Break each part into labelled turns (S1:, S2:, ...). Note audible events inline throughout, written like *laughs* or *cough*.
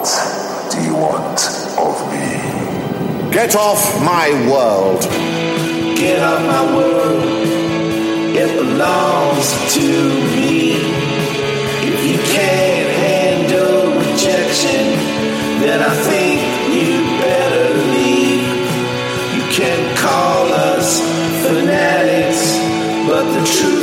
S1: What do you want of me?
S2: Get off my world.
S3: Get off my world. It belongs to me. If you can't handle rejection, then I think you better leave. You can call us fanatics, but the truth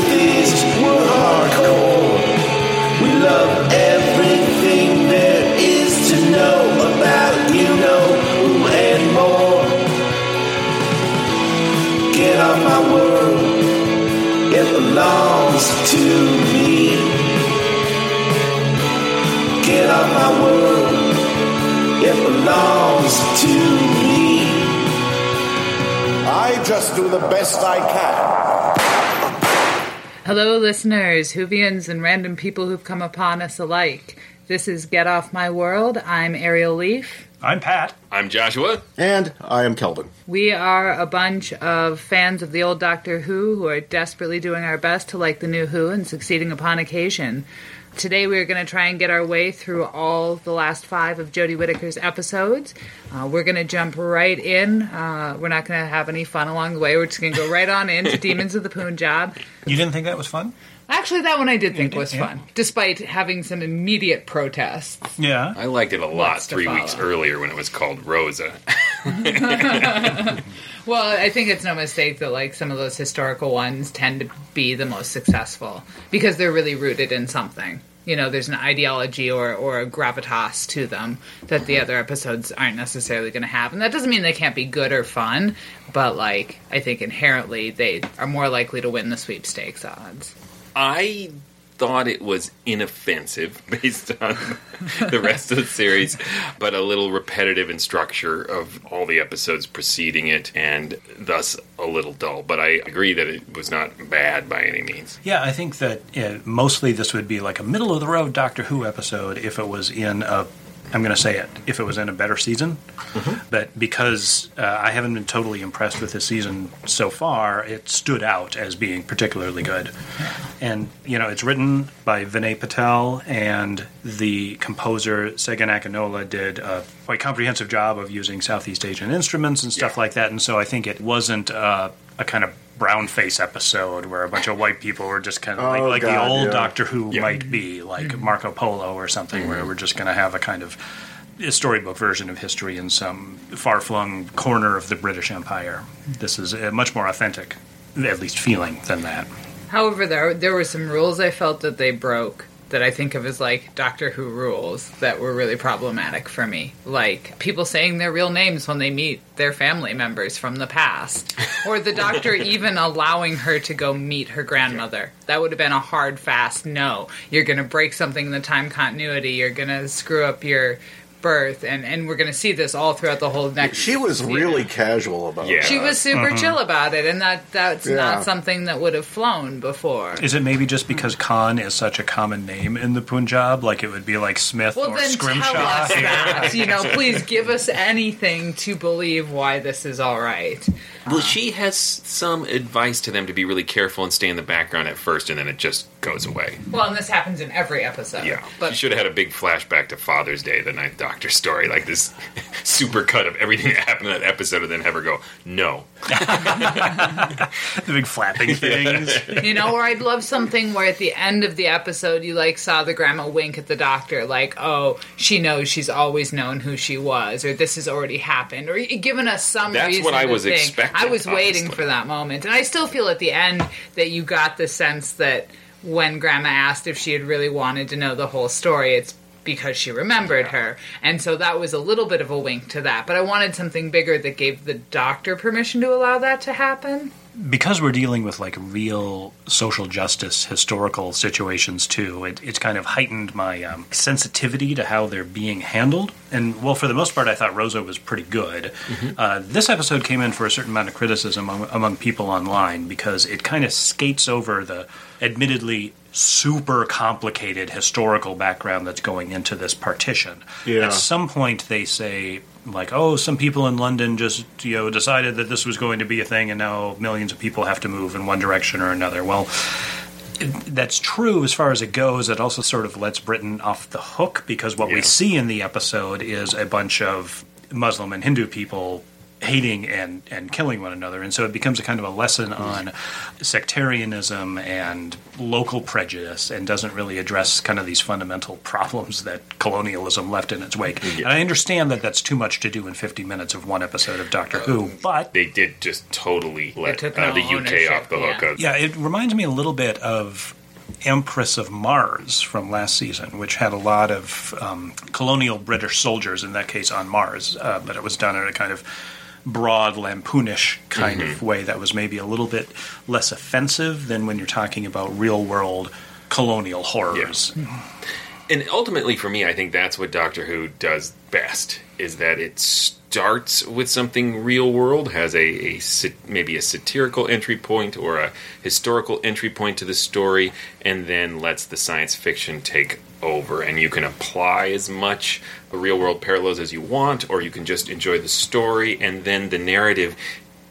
S3: belongs to me. Get off my world. It belongs to me.
S2: I just do the best I can.
S4: Hello, listeners, Whovians, and random people who've come upon us alike. This is Get Off My World. I'm Ariel Leaf.
S5: I'm Pat.
S6: I'm Joshua.
S2: And I am Kelvin.
S4: We are a bunch of fans of the old Doctor Who who are desperately doing our best to like the new Who and succeeding upon occasion. Today we are going to try and get our way through all the last five of Jodie Whittaker's episodes. Uh, we're going to jump right in. Uh, we're not going to have any fun along the way. We're just going to go right on into *laughs* Demons of the Poon Punjab.
S5: You didn't think that was fun?
S4: Actually, that one I did think
S5: did,
S4: was
S5: yeah.
S4: fun, despite having some immediate protests.
S5: Yeah.
S6: I liked it a lot
S4: Lots to
S6: three weeks
S4: follow.
S6: earlier when it was called Rosa. *laughs* *laughs*
S4: Well, I think it's no mistake that like some of those historical ones tend to be the most successful because they're really rooted in something. You know, there's an ideology or, or a gravitas to them that the other episodes aren't necessarily going to have. And that doesn't mean they can't be good or fun, but like, I think inherently they are more likely to win the sweepstakes odds.
S6: I thought it was inoffensive *laughs* based on the rest of the series, but a little repetitive in structure of all the episodes preceding it, and thus a little dull. But I agree that it was not bad by any means.
S5: Yeah, I think that uh, mostly this would be like a middle of the road Doctor Who episode if it was in a. I'm going to say it if it was in a better season, but because uh, I haven't been totally impressed with this season so far, it stood out as being particularly good. And you know, it's written by Vinay Patel, and the composer Segun Akinola did a quite comprehensive job of using Southeast Asian instruments and stuff
S6: Yeah.
S5: like that. And so I think it wasn't uh, a kind of brown face episode where a bunch of white people were just kind of like,
S2: Oh,
S5: like
S2: God,
S5: the old
S2: yeah.
S5: Doctor Who
S6: Yeah.
S5: might be, like Marco Polo or something, where we're just going to have a kind of a storybook version of history in some far flung corner of the British Empire. This is uh, much more authentic, at least feeling, than that.
S4: However, there there were some rules I felt that they broke that I think of as like Doctor Who rules that were really problematic for me. Like people saying their real names when they meet their family members from the past, or the Doctor *laughs* even allowing her to go meet her grandmother. That would have been a hard, fast no. You're going to break something in the time continuity. You're going to screw up your birth, and and we're going to see this all throughout the whole next.
S2: She was
S4: season.
S2: really casual about
S6: Yeah.
S2: it.
S4: She was uh-huh. super chill about it, and that that's
S2: Yeah.
S4: not something that would have flown before.
S5: Is it maybe just because Khan is such a common name in the Punjab? Like it would be like Smith
S4: Well,
S5: or
S4: then
S5: Scrimshaw?
S4: tell us that. You know, please give us anything to believe why this is all right.
S6: Well, uh-huh. she has some advice to them to be really careful and stay in the background at first, and then it just goes away.
S4: Well, and this happens in every episode.
S6: Yeah,
S4: but
S6: she should have had a big flashback to Father's Day, the Ninth Doctor story, like this *laughs* super cut of everything that happened in that episode, and then have her go, "No, *laughs*
S5: the big flapping *laughs* things.
S4: you know, or I'd love something where at the end of the episode you like saw the grandma wink at the doctor, like, "Oh, she knows she's always known who she was," or "This has already happened," or given us some.
S6: That's
S4: reason
S6: what I was
S4: think.
S6: expecting,
S4: I was waiting for that moment, and I still feel at the end that you got the sense that when grandma asked if she had really wanted to know the whole story, it's because she remembered her. And so that was a little bit of a wink to that. But I wanted something bigger that gave the doctor permission to allow that to happen.
S5: because we're dealing with like real social justice historical situations too it, it's kind of heightened my um, sensitivity to how they're being handled and well for the most part i thought rosa was pretty good uh, this episode came in for a certain amount of criticism among, among people online because it kind of skates over the admittedly super complicated historical background that's going into this partition
S2: Yeah.
S5: at some point they say like oh some people in london just you know decided that this was going to be a thing and now millions of people have to move in one direction or another well that's true as far as it goes. It also sort of lets Britain off the hook because what
S6: Yeah.
S5: we see in the episode is a bunch of Muslim and Hindu people hating and, and killing one another. And so it becomes a kind of a lesson on sectarianism and local prejudice and doesn't really address kind of these fundamental *laughs* problems that colonialism left in its wake. And I understand that that's too much to do in 50 minutes of one episode of Doctor Who, but
S6: They did just totally let uh,
S4: no
S6: the UK off the hook.
S4: yeah.
S5: Yeah, it reminds me a little bit of Empress of Mars from last season, which had a lot of um, colonial British soldiers, in that case on Mars, uh, but it was done in a kind of broad, lampoonish kind of mm-hmm. way that was maybe a little bit less offensive than when you're talking about real world colonial horrors. Mm-hmm.
S6: and ultimately for me i think that's what doctor who does best is that it starts with something real world has a, a maybe a satirical entry point or a historical entry point to the story and then lets the science fiction take over and you can apply as much real world parallels as you want or you can just enjoy the story and then the narrative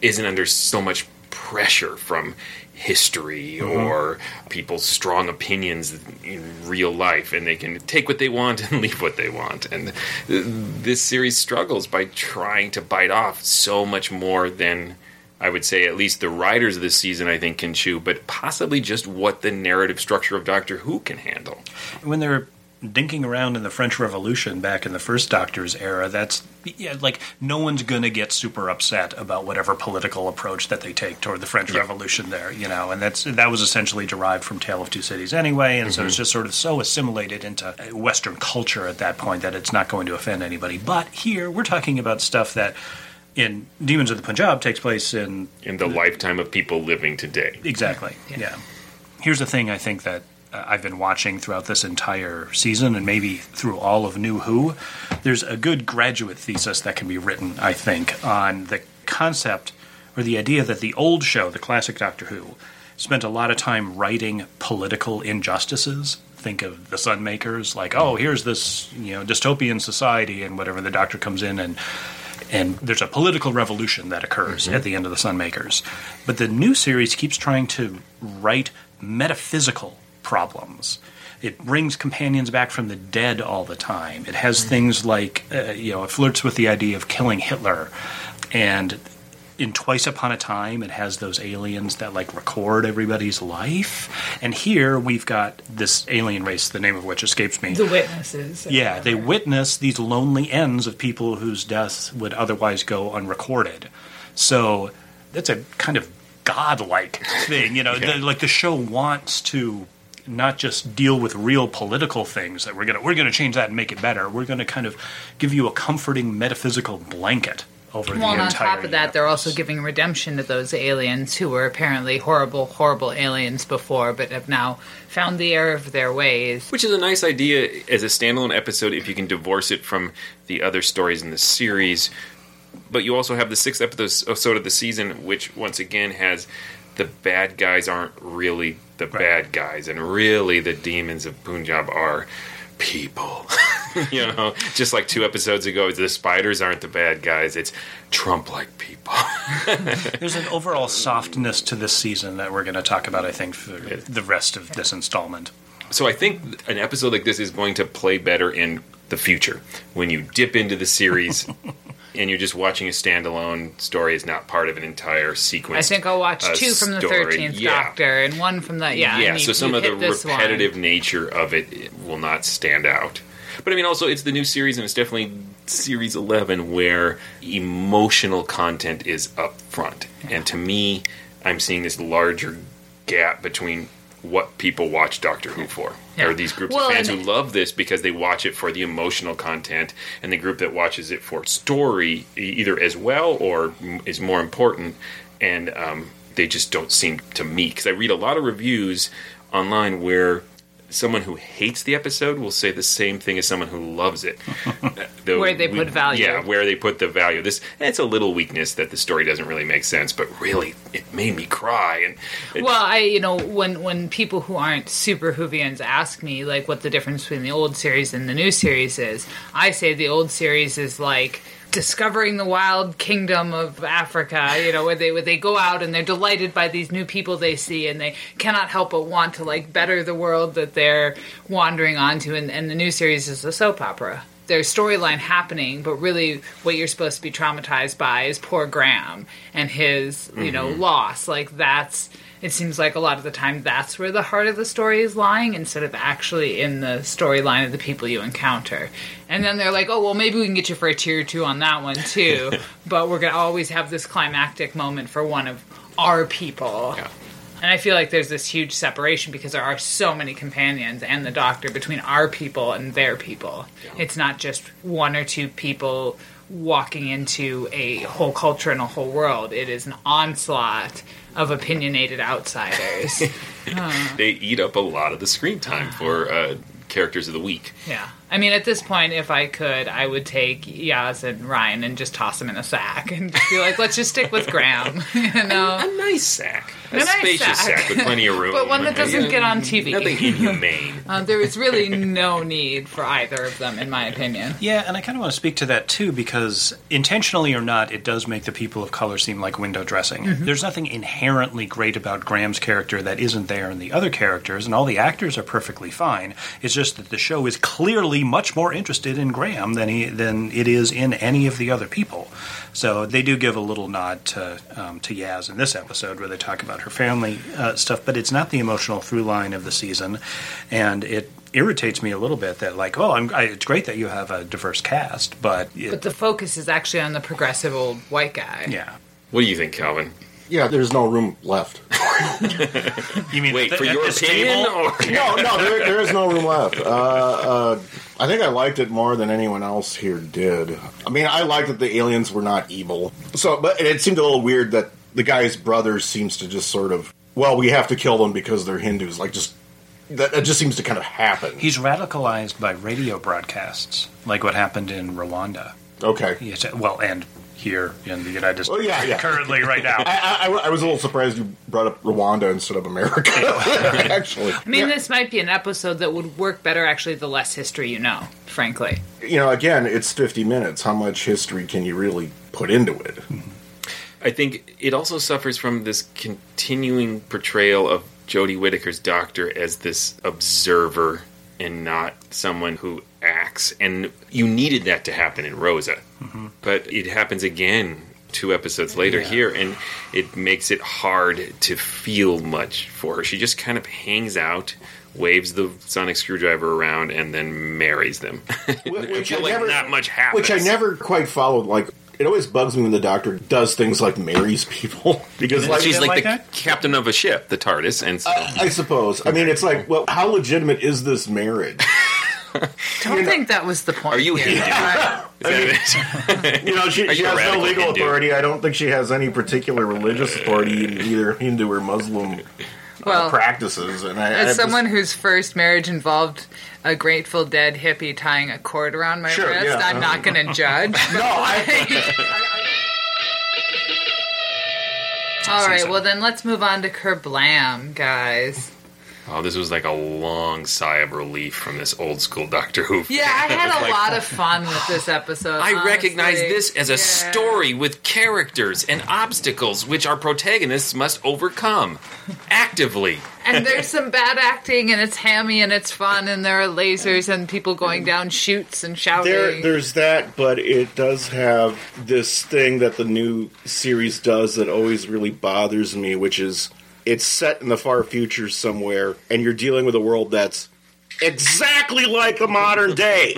S6: isn't under so much pressure from history mm-hmm. or people's strong opinions in real life and they can take what they want *laughs* and leave what they want. And this series struggles by trying to bite off so much more than I would say at least the writers of this season I think can chew but possibly just what the narrative structure of Doctor Who can handle
S5: when they're dinking around in the French Revolution back in the first Doctor's era, that's yeah, like no one's going to get super upset about whatever political approach that they take toward the French
S6: Yeah.
S5: Revolution there, you know, and that's that was essentially derived from Tale of Two Cities anyway, and so it's mm-hmm. just sort of so assimilated into uh, Western culture at that point that it's not going to offend anybody. But here we're talking about stuff that in Demons of the Punjab takes place in
S6: in the lifetime of people living today
S5: Exactly. Yeah. Here's the thing I think that uh, I've been watching throughout this entire season and maybe through all of New Who. There's a good graduate thesis that can be written, I think, on the concept or the idea that the old show, the classic Doctor Who, spent a lot of time writing political injustices. Think of the Sunmakers, like, oh, here's this you know dystopian society, and whatever the Doctor comes in and and there's a political revolution that occurs at the end of the Sunmakers. But the new series keeps trying to write metaphysical problems. It brings companions back from the dead all the time. It has things like, uh, you know, it flirts with the idea of killing Hitler. And in Twice Upon a Time, it has those aliens that like record everybody's life. And here we've got this alien race, the name of which escapes me.
S4: The witnesses.
S5: Yeah, they witness these lonely ends of people whose deaths would otherwise go unrecorded. So that's a kind of godlike thing, you know. *laughs* the, like the show wants to not just deal with real political things that we're gonna we're gonna change that and make it better. We're gonna kind of give you a comforting metaphysical blanket over
S4: Well,
S5: the
S4: and on top of that, they're also giving redemption to those aliens who were apparently horrible, horrible aliens before, but have now found the error of their ways.
S6: Which is a nice idea as a standalone episode if you can divorce it from the other stories in the series. But you also have the sixth episode of the season, which once again has the bad guys aren't really the bad guys, and really the demons of Punjab are people. *laughs* you know, just like two episodes ago, the spiders aren't the bad guys; it's Trump-like people. *laughs*
S5: There's an overall softness to this season that we're going to talk about. I think for the rest of this installment.
S6: So I think an episode like this is going to play better in the future when you dip into the series *laughs* and you're just watching a standalone story is not part of an entire sequence.
S4: I think I'll watch
S6: uh,
S4: two from the. Thirteenth
S6: Yeah.
S4: Doctor and one from the yeah.
S6: yeah,
S4: and you-
S6: so some
S4: you
S6: of the
S4: this one.
S6: repetitive nature of it, it will not stand out. But I mean, also it's the new series, and it's definitely series eleven where emotional content is up front. And to me, I'm seeing this larger gap between what people watch Doctor Who for.
S4: Yeah.
S6: There are these groups
S4: Well,
S6: of fans who love this because they watch it for the emotional content, and the group that watches it for story, either as well or is more important, and um, they just don't seem to me. Because I read a lot of reviews online where someone who hates the episode will say the same thing as someone who loves it. *laughs* Uh, though
S4: Where they
S6: we-
S4: put value.
S6: Yeah, where they put the value. This it's a little weakness that the story doesn't really make sense, but really it made me cry. And it,
S4: Well, I you know when when people who aren't super Whovians ask me like what the difference between the old series and the new series is, I say the old series is like discovering the wild kingdom of Africa, you know, where they where they go out and they're delighted by these new people they see and they cannot help but want to like better the world that they're wandering onto and, and the new series is a soap opera. There's storyline happening, but really what you're supposed to be traumatized by is poor Graham and his, you know, mm-hmm. loss. Like that's it seems like a lot of the time that's where the heart of the story is lying instead of actually in the storyline of the people you encounter. And then they're like, oh, well, maybe we can get you for a tier two on that one too, *laughs* but we're going to always have this climactic moment for one of our people.
S6: Yeah.
S4: And I feel like there's this huge separation because there are so many companions and the doctor between our people and their people. It's not just one or two people walking into a whole culture and a whole world. It is an onslaught of opinionated outsiders. *laughs*
S6: They eat up a lot of the screen time for uh, characters of the week.
S4: yeah. I mean, at this point, if I could, I would take Yaz and Ryan and just toss them in a sack and just be like, let's just stick with Graham. *laughs* you know?
S6: A nice sack, a,
S4: A nice
S6: spacious
S4: sack.
S6: sack. with plenty of room, *laughs*
S4: But one that doesn't get on TV.
S6: Nothing inhumane. *laughs*
S4: Uh, there is really no need for either of them, in my opinion.
S5: Yeah, and I kind of want to speak to that too because intentionally or not, it does make the people of color seem like window dressing. There's nothing inherently great about Graham's character that isn't there in the other characters, and all the actors are perfectly fine. It's just that the show is clearly much more interested in Graham than he than it is in any of the other people. So they do give a little nod to um, to Yaz in this episode where they talk about her family uh, stuff, but it's not the emotional through line of the season, and it irritates me a little bit that like, oh, I'm, I, it's great that you have a diverse cast, but, it,
S4: But the focus is actually on the progressive old white guy.
S5: yeah.
S6: What do you think, Calvin?
S2: Yeah, there's no room left. *laughs*
S5: You mean
S6: Wait
S5: at
S6: for
S5: the- at
S6: your
S5: this
S6: opinion,
S5: table?
S6: or *laughs*
S2: No, no, there, there is no room left. Uh, uh, I think I liked it more than anyone else here did. I mean, I liked that the aliens were not evil. So, but it seemed a little weird that the guy's brother seems to just sort of, well, we have to kill them because they're Hindus. Like, just that, that just seems to kind of happen.
S5: He's radicalized by radio broadcasts, like what happened in Rwanda.
S2: Okay.
S5: Yes, well, and here in the United States,
S2: Oh, yeah, yeah.
S5: currently right now. *laughs*
S2: I, I, I was a little surprised you brought up Rwanda instead of America. *laughs* *laughs* Actually,
S4: I mean, this might be an episode that would work better, actually, the less history you know, frankly.
S2: you know, again, it's 50 minutes. How much history can you really put into it?
S6: I think it also suffers from this continuing portrayal of Jodie Whittaker's doctor as this observer and not someone who acts. And you needed that to happen in Rosa, but it happens again two episodes later here, and it makes it hard to feel much for her. She just kind of hangs out. Waves the sonic screwdriver around and then marries them. *laughs*
S2: Which
S6: feel
S2: I
S6: like
S2: never-
S6: not much happens.
S2: Which I never quite followed. Like, it always bugs me when the doctor does things like marries people *laughs* because, like,
S6: She's like,
S5: like
S6: the
S5: that?
S6: captain of a ship, the TARDIS, and so
S2: I suppose. I mean, it's like, well, how legitimate is this marriage? *laughs* *laughs*
S4: Don't think that was the point.
S6: Are you
S4: here.
S6: Hindu? Is that it? *laughs*
S2: You know, she, she
S6: you
S2: has no legal
S6: Hindu?
S2: authority. I don't think she has any particular religious authority in either Hindu or Muslim
S4: Well,
S2: uh, practices. And I, I
S4: as
S2: just-
S4: someone whose first marriage involved a Grateful Dead hippie tying a cord around my
S2: Sure,
S4: wrist,
S2: yeah.
S4: I'm not going *laughs* to judge.
S2: no, I,
S4: All right, well then let's move on to Kerblam, guys.
S6: Oh, this was like a long sigh of relief from this old school Doctor Who.
S4: Yeah, I had a *laughs*
S6: like,
S4: lot of fun with this episode.
S6: I recognize this as a
S4: Yeah.
S6: story with characters and obstacles which our protagonists must overcome actively.
S4: And there's some bad acting, and it's hammy, and it's fun, and there are lasers and people going down chutes and shouting.
S2: There, there's that, but it does have this thing that the new series does that always really bothers me, which is it's set in the far future somewhere, and you're dealing with a world that's exactly like a modern day.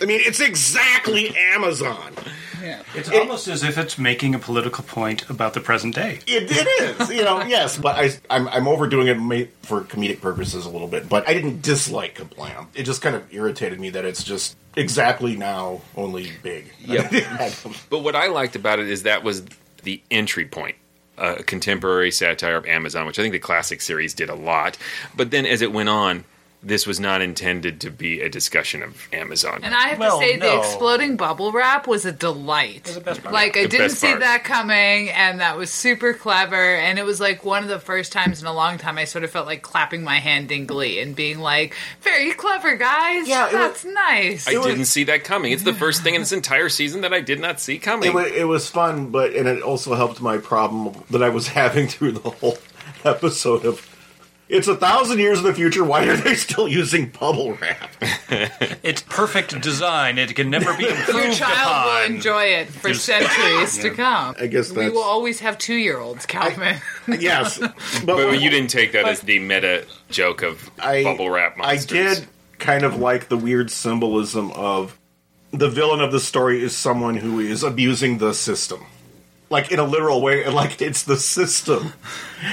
S2: I mean, it's exactly Amazon.
S4: Yeah.
S5: It's almost as if it's making a political point about the present day.
S2: It, it is, you know, yes, but I, I'm, I'm overdoing it for comedic purposes a little bit. But I didn't dislike Kerblam. It just kind of irritated me that it's just exactly now, only big.
S6: Yep. *laughs* But what I liked about it is that was the entry point. A contemporary satire of Amazon, which I think the classic series did a lot. But then as it went on, this was not intended to be a discussion of Amazon.
S4: And I have
S5: Well,
S4: to say, the exploding bubble wrap was a delight.
S5: the best part.
S4: Like I
S6: The
S4: didn't see
S6: part.
S4: that coming, and that was super clever. And it was like one of the first times in a long time I sort of felt like clapping my hand in glee and being like, "Very clever, guys.
S2: Yeah, it
S4: that's nice."
S6: I didn't see that coming. It's the first thing in this entire season that I did not see coming.
S2: It was, it was fun, but and it also helped my problem that I was *laughs* having through the whole episode of. It's a thousand years in the future. Why are they still using bubble wrap? *laughs*
S5: It's perfect design. It can never be improved
S4: Your child
S5: upon.
S4: will enjoy it for
S5: Just-
S4: centuries *laughs* to come.
S2: I guess
S4: we will always have two-year-olds, Calvin. *laughs*
S2: yes, but,
S6: but you didn't take that as the meta joke of
S2: I
S6: bubble wrap monsters.
S2: I did kind of like the weird symbolism of the villain of the story is someone who is abusing the system. Like in a literal way, like it's the system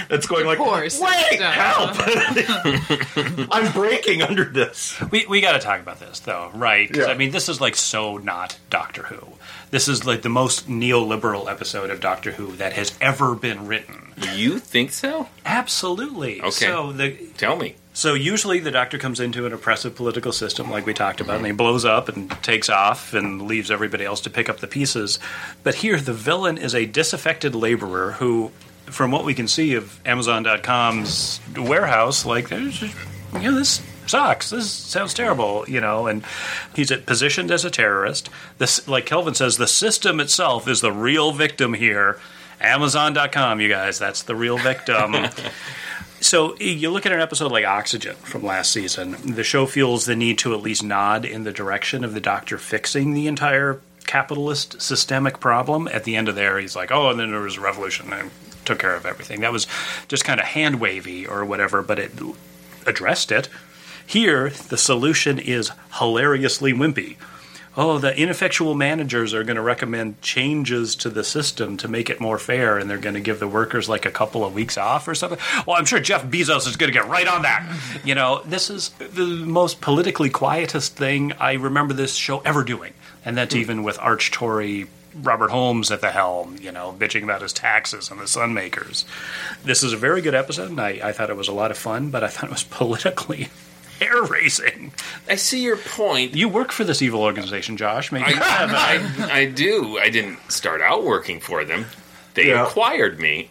S2: that's going like,
S4: poor
S2: wait,
S4: system."
S2: help! *laughs* I'm breaking under this.
S5: We, we got to talk about this, though, right? 'Cause,
S2: Yeah.
S5: I mean, this is like so not Doctor Who. This is like the most neoliberal episode of Doctor Who that has ever been written.
S6: You think so?
S5: Absolutely.
S6: Okay.
S5: So the
S6: Tell me.
S5: So usually the Doctor comes into an oppressive political system, like we talked about, and he blows up and takes off and leaves everybody else to pick up the pieces. But here, the villain is a disaffected laborer who, from what we can see of Amazon.com's warehouse, like there's you know this sucks. This sounds terrible, you know. And he's positioned as a terrorist. This, like Kelvin says, the system itself is the real victim here. Amazon.com, you guys, that's the real victim. *laughs* So eh, you look at an episode like Oxygen from last season. The show feels the need to at least nod in the direction of the Doctor fixing the entire capitalist systemic problem. At the end of there, he's like, "Oh, and then there was a revolution and took care of everything." That was just kind of hand wavy or whatever, but it addressed it. Here, the solution is hilariously wimpy. Oh, the ineffectual managers are going to recommend changes to the system to make it more fair, and they're going to give the workers like a couple of weeks off or something. Well, I'm sure Jeff Bezos is going to get right on that. You know, this is the most politically quietest thing I remember this show ever doing, and that's hmm. even with arch Tory Robert Holmes at the helm, you know, bitching about his taxes and the Sunmakers. This is a very good episode, and I, I thought it was a lot of fun, but I thought it was *laughs* politically hair raising.
S6: I see your point.
S5: You work for this evil organization, Josh. Maybe
S6: I,
S5: you have a-
S6: I, I do. I didn't start out working for them. They
S2: Yeah.
S6: acquired me.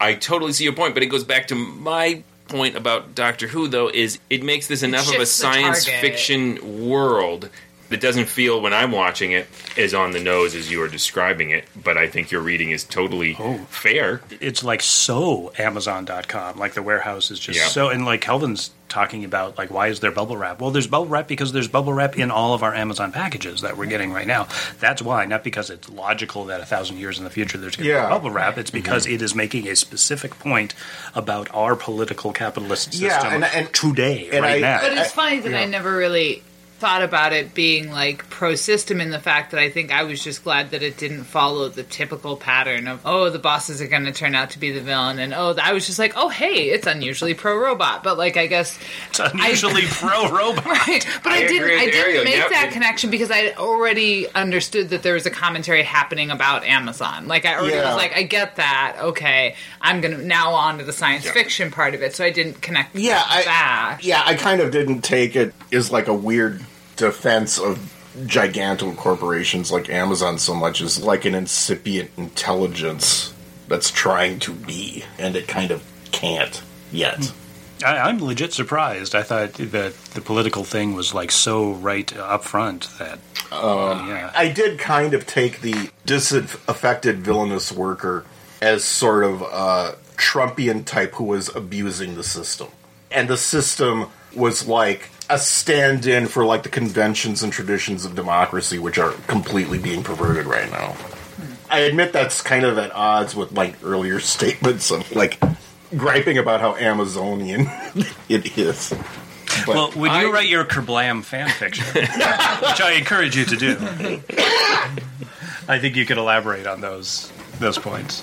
S6: I totally see your point, but it goes back to my point about Doctor Who, though, is it makes this enough of a
S4: shifts the
S6: science
S4: target.
S6: fiction world that doesn't feel when I'm watching it as on the nose as you are describing it. But I think your reading is totally
S5: Oh.
S6: fair.
S5: it's like so Amazon.com. Like the warehouse is just
S6: Yeah.
S5: so, and like Kelvin's talking about, like, why is there bubble wrap? Well, there's bubble wrap because there's bubble wrap in all of our Amazon packages that we're getting right now. That's why, not because it's logical that a thousand years in the future there's going to
S2: Yeah.
S5: be bubble wrap. It's because mm-hmm. it is making a specific point about our political capitalist system
S2: Yeah, and- and-
S5: today,
S2: and
S5: right
S2: I-
S5: now.
S4: But it's
S2: I-
S4: funny that I never really thought about it being like pro system in the fact that I think I was just glad that it didn't follow the typical pattern of oh the bosses are going to turn out to be the villain and oh I was just like oh hey it's unusually pro robot but like I guess
S5: it's unusually *laughs* pro robot.
S4: right but I,
S6: I
S4: didn't I didn't
S6: Ariel,
S4: make
S6: yeah.
S4: that connection because I already understood that there was a commentary happening about Amazon like I already
S2: Yeah.
S4: was like I get that okay I'm gonna now on to the science
S6: Yeah.
S4: fiction part of it so I didn't connect
S2: Yeah, I,
S4: that
S2: yeah, I kind of didn't take it as like a weird defense of gigantic corporations like Amazon so much is like an incipient intelligence that's trying to be, and it kind of can't yet. Hmm.
S5: I, I'm legit surprised. I thought that the political thing was like so right up front that. Um, yeah.
S2: I did kind of take the disaffected villainous worker as sort of a Trumpian type who was abusing the system. And the system was like a stand in for like the conventions and traditions of democracy, which are completely being perverted right now. I admit that's kind of at odds with like earlier *laughs* statements of like griping about how Amazonian *laughs* it is. But
S5: Well, when you write your Kerblam fan fiction, which I encourage you to do, I think you could elaborate on those those points.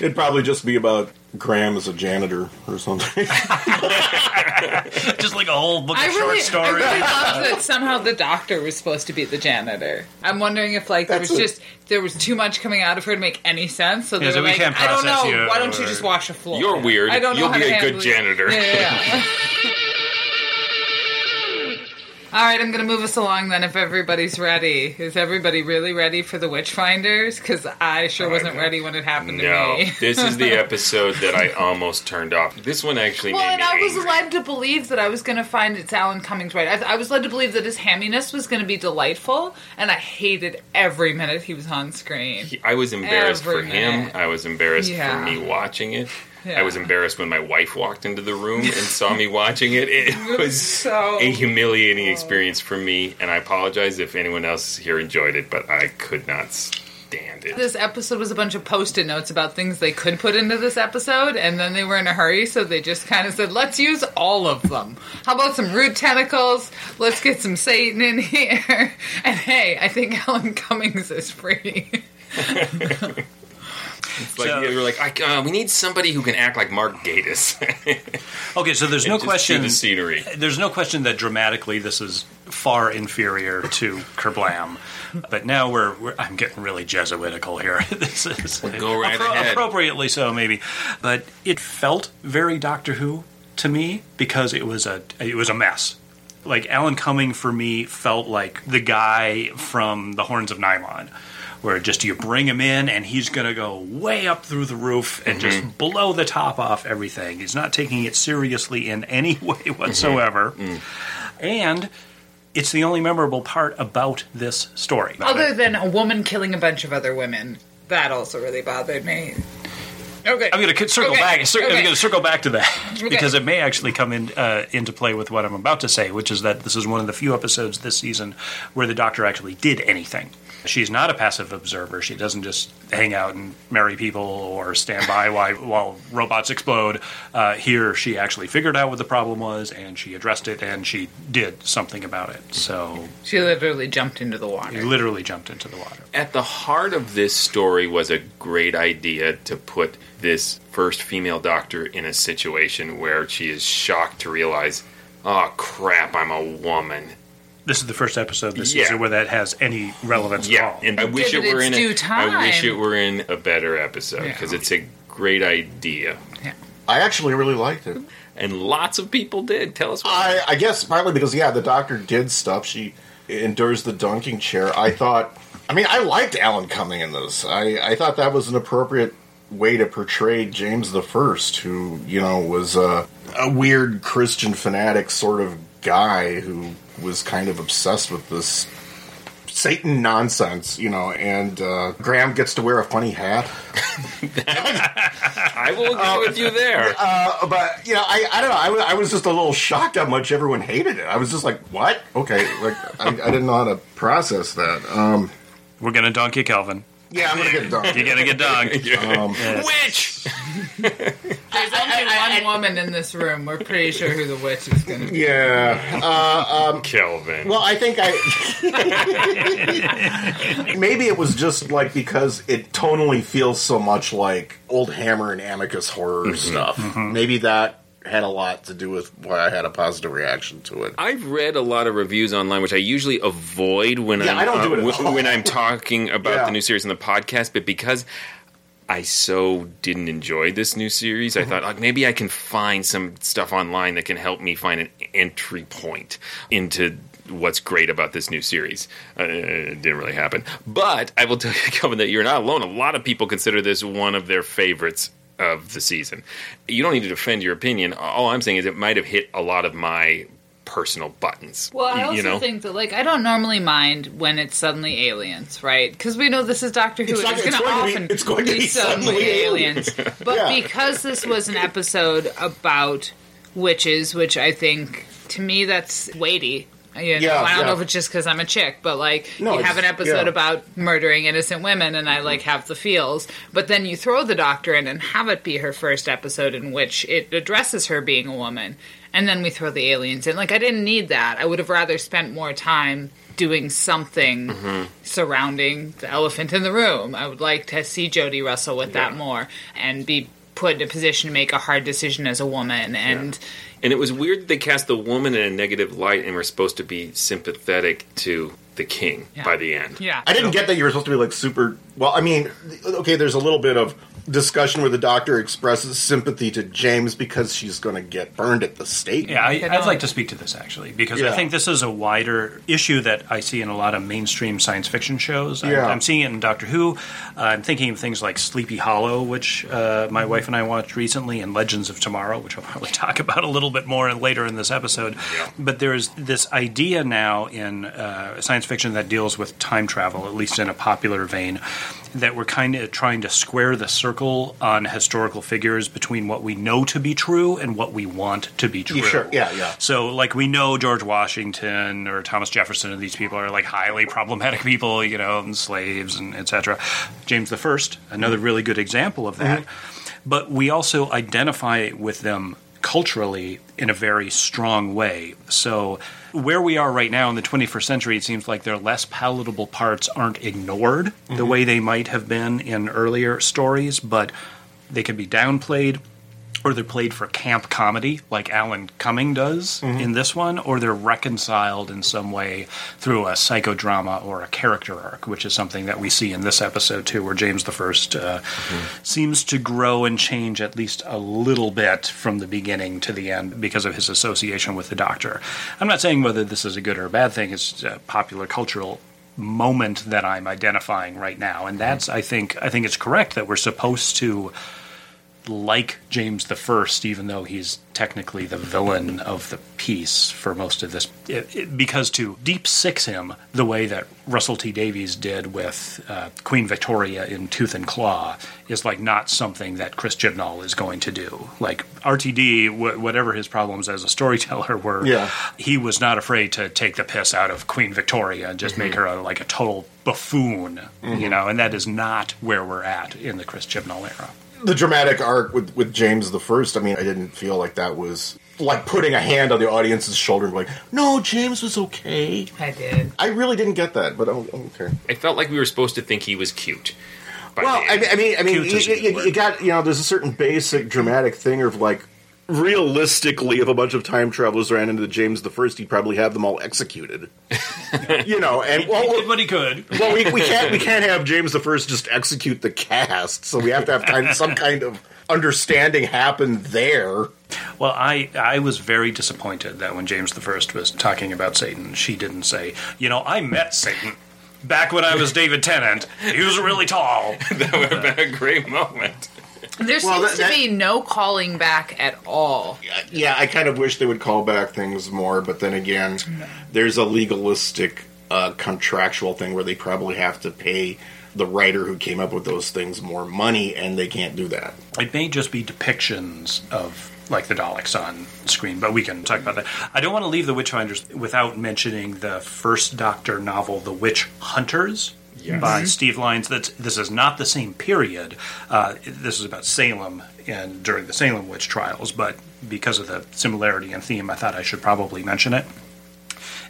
S2: it'd probably just be about Graham as a janitor or something. *laughs*
S5: Just like a whole book of
S4: I really,
S5: short
S4: I
S5: stories.
S4: really love that somehow the doctor was supposed to be the janitor. I'm wondering if like there
S2: That's
S4: was
S2: a-
S4: just there was too much coming out of her to make any sense. So they
S5: Yeah, so
S4: were
S5: we
S4: like,
S5: can't
S4: I don't know.
S5: you,
S4: Why don't you
S5: or-
S4: just wash a floor?
S6: You're weird.
S4: I don't know
S6: You'll
S4: how
S6: be
S4: to
S6: a good
S4: handle it."
S6: janitor.
S4: Yeah, yeah. *laughs* *laughs* All right, I'm going to move us along then. If everybody's ready, is everybody really ready for the Witchfinders? Because I sure wasn't ready when it happened to
S6: No,
S4: me. *laughs*
S6: this is the episode that I almost turned off. This one actually
S4: Well,
S6: made
S4: and I was led to believe that I was going to find it's Alan Cummings right. I, I was led to believe that his hamminess was going to be delightful, and I hated every minute he was on screen.
S6: I was embarrassed
S4: Every
S6: for him. I was embarrassed
S4: Yeah.
S6: for me watching it.
S4: Yeah.
S6: I was embarrassed when my wife walked into the room and saw me watching it. It *laughs* was
S4: so-
S6: a humiliating experience for me, and I apologize if anyone else here enjoyed it, but I could not stand it.
S4: This episode was a bunch of post-it notes about things they could put into this episode, and then they were in a hurry, so they just kind of said, "Let's use all of them." How about some root tentacles? Let's get some Satan in *laughs* here, and hey, I think Alan Cummings is free. *laughs*
S6: It's like
S5: So-
S6: were like, I, uh, we need somebody who can act like Mark Gatiss. *laughs*
S5: Okay, so there's no question.
S6: the scenery.
S5: There's no question that dramatically this is far inferior to Kerblam. But now we're, we're I'm getting really Jesuitical here. *laughs* this is
S6: go right ahead.
S5: appropriately so, maybe. But it felt very Doctor Who to me because it was a it was a mess. Like Alan Cumming for me felt like the guy from the Horns of Nimon. Where just you bring him in and he's going to go way up through the roof and
S6: Mm-hmm.
S5: just blow the top off everything. He's not taking it seriously in any *laughs* way whatsoever.
S6: Mm-hmm.
S5: And it's the only memorable part about this story.
S4: Other than a woman killing a bunch of other women, that also really bothered me. Okay,
S5: I'm going to circle
S4: Okay,
S5: back. Cir- I'm going to circle back to that because it may actually come in uh, into play with what I'm about to say, which is that this is one of the few episodes this season where the Doctor actually did anything. She's not a passive observer. She doesn't just hang out and marry people or stand by while, while robots explode. Uh, here, she actually figured out what the problem was and she addressed it and she did something about it. So
S4: She literally jumped into the water.
S5: literally jumped into the water.
S6: At the heart of this story was a great idea to put this first female doctor in a situation where she is shocked to realize, oh crap, I'm a woman.
S5: This is the first episode this
S6: Yeah.
S5: season where that has any relevance at
S6: Yeah,
S5: all.
S6: and I wish it
S4: it
S6: were
S4: its
S6: in
S4: due
S6: a, I wish it were in a better episode
S4: Yeah.
S6: because it's a great idea,
S2: I actually really liked it.
S6: and lots of people did. Tell us why.
S2: I, I guess partly because yeah, the doctor did stuff. She endures the dunking chair. I thought. I mean, I liked Alan Cumming in this. I, I thought that was an appropriate way to portray James the First, who you know was a, a weird Christian fanatic sort of guy who was kind of obsessed with this Satan nonsense, you know. And uh, Graham gets to wear a funny hat. *laughs*
S6: I will agree with you there. *laughs*
S2: Uh, but you know, I, I don't know. I was, I was just a little shocked how much everyone hated it. I was just like, "What? Okay." Like, I, I didn't know how to process that. Um,
S5: We're going to donkey you, Kelvin.
S2: Yeah, I'm gonna get done.
S5: You're going to get dunked. *laughs*
S6: Witch. *laughs*
S4: There's only one woman in this room. We're pretty sure who the witch is going to be.
S2: Yeah. Uh, um,
S6: Kelvin.
S2: well, I think I *laughs* maybe it was just like because it tonally feels so much like old Hammer and Amicus horror stuff. Maybe that had a lot to do with why I had a positive reaction to it.
S6: I've read a lot of reviews online, which I usually avoid when
S2: Yeah,
S6: I'm
S2: I don't do it
S6: w- when I'm talking about
S2: Yeah.
S6: the new series in the podcast. But because I so didn't enjoy this new series,
S2: Mm-hmm.
S6: I thought like, maybe I can find some stuff online that can help me find an entry point into what's great about this new series. Uh, it didn't really happen, but I will tell you, *laughs* Kelvin, that you're not alone. A lot of people consider this one of their favorites of the season. You don't need to defend your opinion. All I'm saying is it might have hit a lot of my personal buttons.
S4: Well, I
S6: Y-
S4: also
S6: you know?
S4: think that, like, I don't normally mind when it's suddenly aliens, right? Because we know this is Doctor Who.
S2: It's
S4: and
S2: not-
S4: It's,
S2: it's
S4: going to
S2: going to be-
S4: often
S2: it's going to be
S4: suddenly
S2: suddenly
S4: aliens. *laughs* But
S2: Yeah.
S4: because this was an episode about witches, which I think, to me, that's weighty. You know,
S2: Yeah,
S4: I don't
S2: yeah.
S4: know if it's just because I'm a chick, but like
S2: No,
S4: you have an episode
S2: yeah.
S4: about murdering innocent women, and I like have the feels. But then you throw the doctor in and have it be her first episode in which it addresses her being a woman, and then we throw the aliens in. Like I didn't need that. I would have rather spent more time doing something
S2: Mm-hmm.
S4: surrounding the elephant in the room. I would like to see Jodie wrestle with that more and be put in a position to make a hard decision as a woman, and
S6: And it was weird that they cast the woman in a negative light and were supposed to be sympathetic to the king
S4: Yeah.
S6: by the end.
S4: yeah,
S2: I didn't get that you were supposed to be like super. Well, I mean, okay, there's a little bit of discussion where the doctor expresses sympathy to James because she's going to get burned at the stake.
S5: Yeah, I, I'd like to speak to this actually because
S2: Yeah.
S5: I think this is a wider issue that I see in a lot of mainstream science fiction shows. I'm,
S2: Yeah.
S5: I'm seeing it in Doctor Who. Uh, I'm thinking of things like Sleepy Hollow, which uh, my wife and I watched recently, and Legends of Tomorrow, which I'll probably *laughs* talk about a little bit more later in this episode. But there's this idea now in uh, science fiction that deals with time travel, at least in a popular vein, that we're kind of trying to square the circle on historical figures between what we know to be true and what we want to be true.
S2: Yeah, sure. Yeah, yeah.
S5: So, like, we know George Washington or Thomas Jefferson and these people are like highly problematic people, you know, and slaves and etc. James the First, another really good example of that. Mm-hmm. But we also identify with them culturally in a very strong way. So, where we are right now in the 21st century, it seems like their less palatable parts aren't ignored the mm-hmm. way they might have been in earlier stories, but they can be downplayed or they're played for camp comedy like Alan Cumming does mm-hmm. in this one, or they're reconciled in some way through a psychodrama or a character arc, which is something that we see in this episode too, where James the First uh, mm-hmm. seems to grow and change at least a little bit from the beginning to the end because of his association with the Doctor. I'm not saying whether this is a good or a bad thing; it's a popular cultural moment that I'm identifying right now, and mm-hmm. that's I think I think it's correct that we're supposed to like James the First, even though he's technically the villain of the piece for most of this, it, it- because to deep six him the way that Russell T Davies did with uh, Queen Victoria in Tooth and Claw is like not something that Chris Chibnall is going to do. Like RTD, wh- whatever his problems as a storyteller were,
S2: Yeah.
S5: he was not afraid to take the piss out of Queen Victoria and just make her a, like a total buffoon, you know, and that is not where we're at in the Chris Chibnall era.
S2: The dramatic arc with with James the First. I mean, I didn't feel like that was like putting a hand on the audience's shoulder and going, "No, James was okay."
S4: I did.
S2: I really didn't get that, but oh, okay.
S6: I felt like we were supposed to think he was cute. by
S2: Well, I mean, I mean, I mean, you,
S5: is a good
S2: you- you got you know, there's a certain basic dramatic thing of like. Realistically, if a bunch of time travelers ran into James the First, he'd probably have them all executed. *laughs* you know, and well,
S5: he did what he could.
S2: well, we, we can't we can't have James the First just execute the cast, so we have to have kind of, some kind of understanding happen there.
S5: Well, I I was very disappointed that when James the First was talking about Satan, she didn't say, you know, I met Satan back when I was David Tennant. He was really tall. *laughs*
S6: that would have been a great moment.
S4: There
S2: Well,
S4: seems
S2: that-
S4: to be no calling back at all.
S2: Yeah, I kind of wish they would call back things more, but then again, there's a legalistic uh, contractual thing where they probably have to pay the writer who came up with those things more money, and they can't do that.
S5: It may just be depictions of like the Daleks on screen, but we can talk about that. I don't want to leave the Witchfinders without mentioning the first Doctor novel, The Witch Hunters. By Steve Lyons. That's this is not the same period. Uh, this is about Salem and during the Salem witch trials, but because of the similarity and theme, I thought I should probably mention it.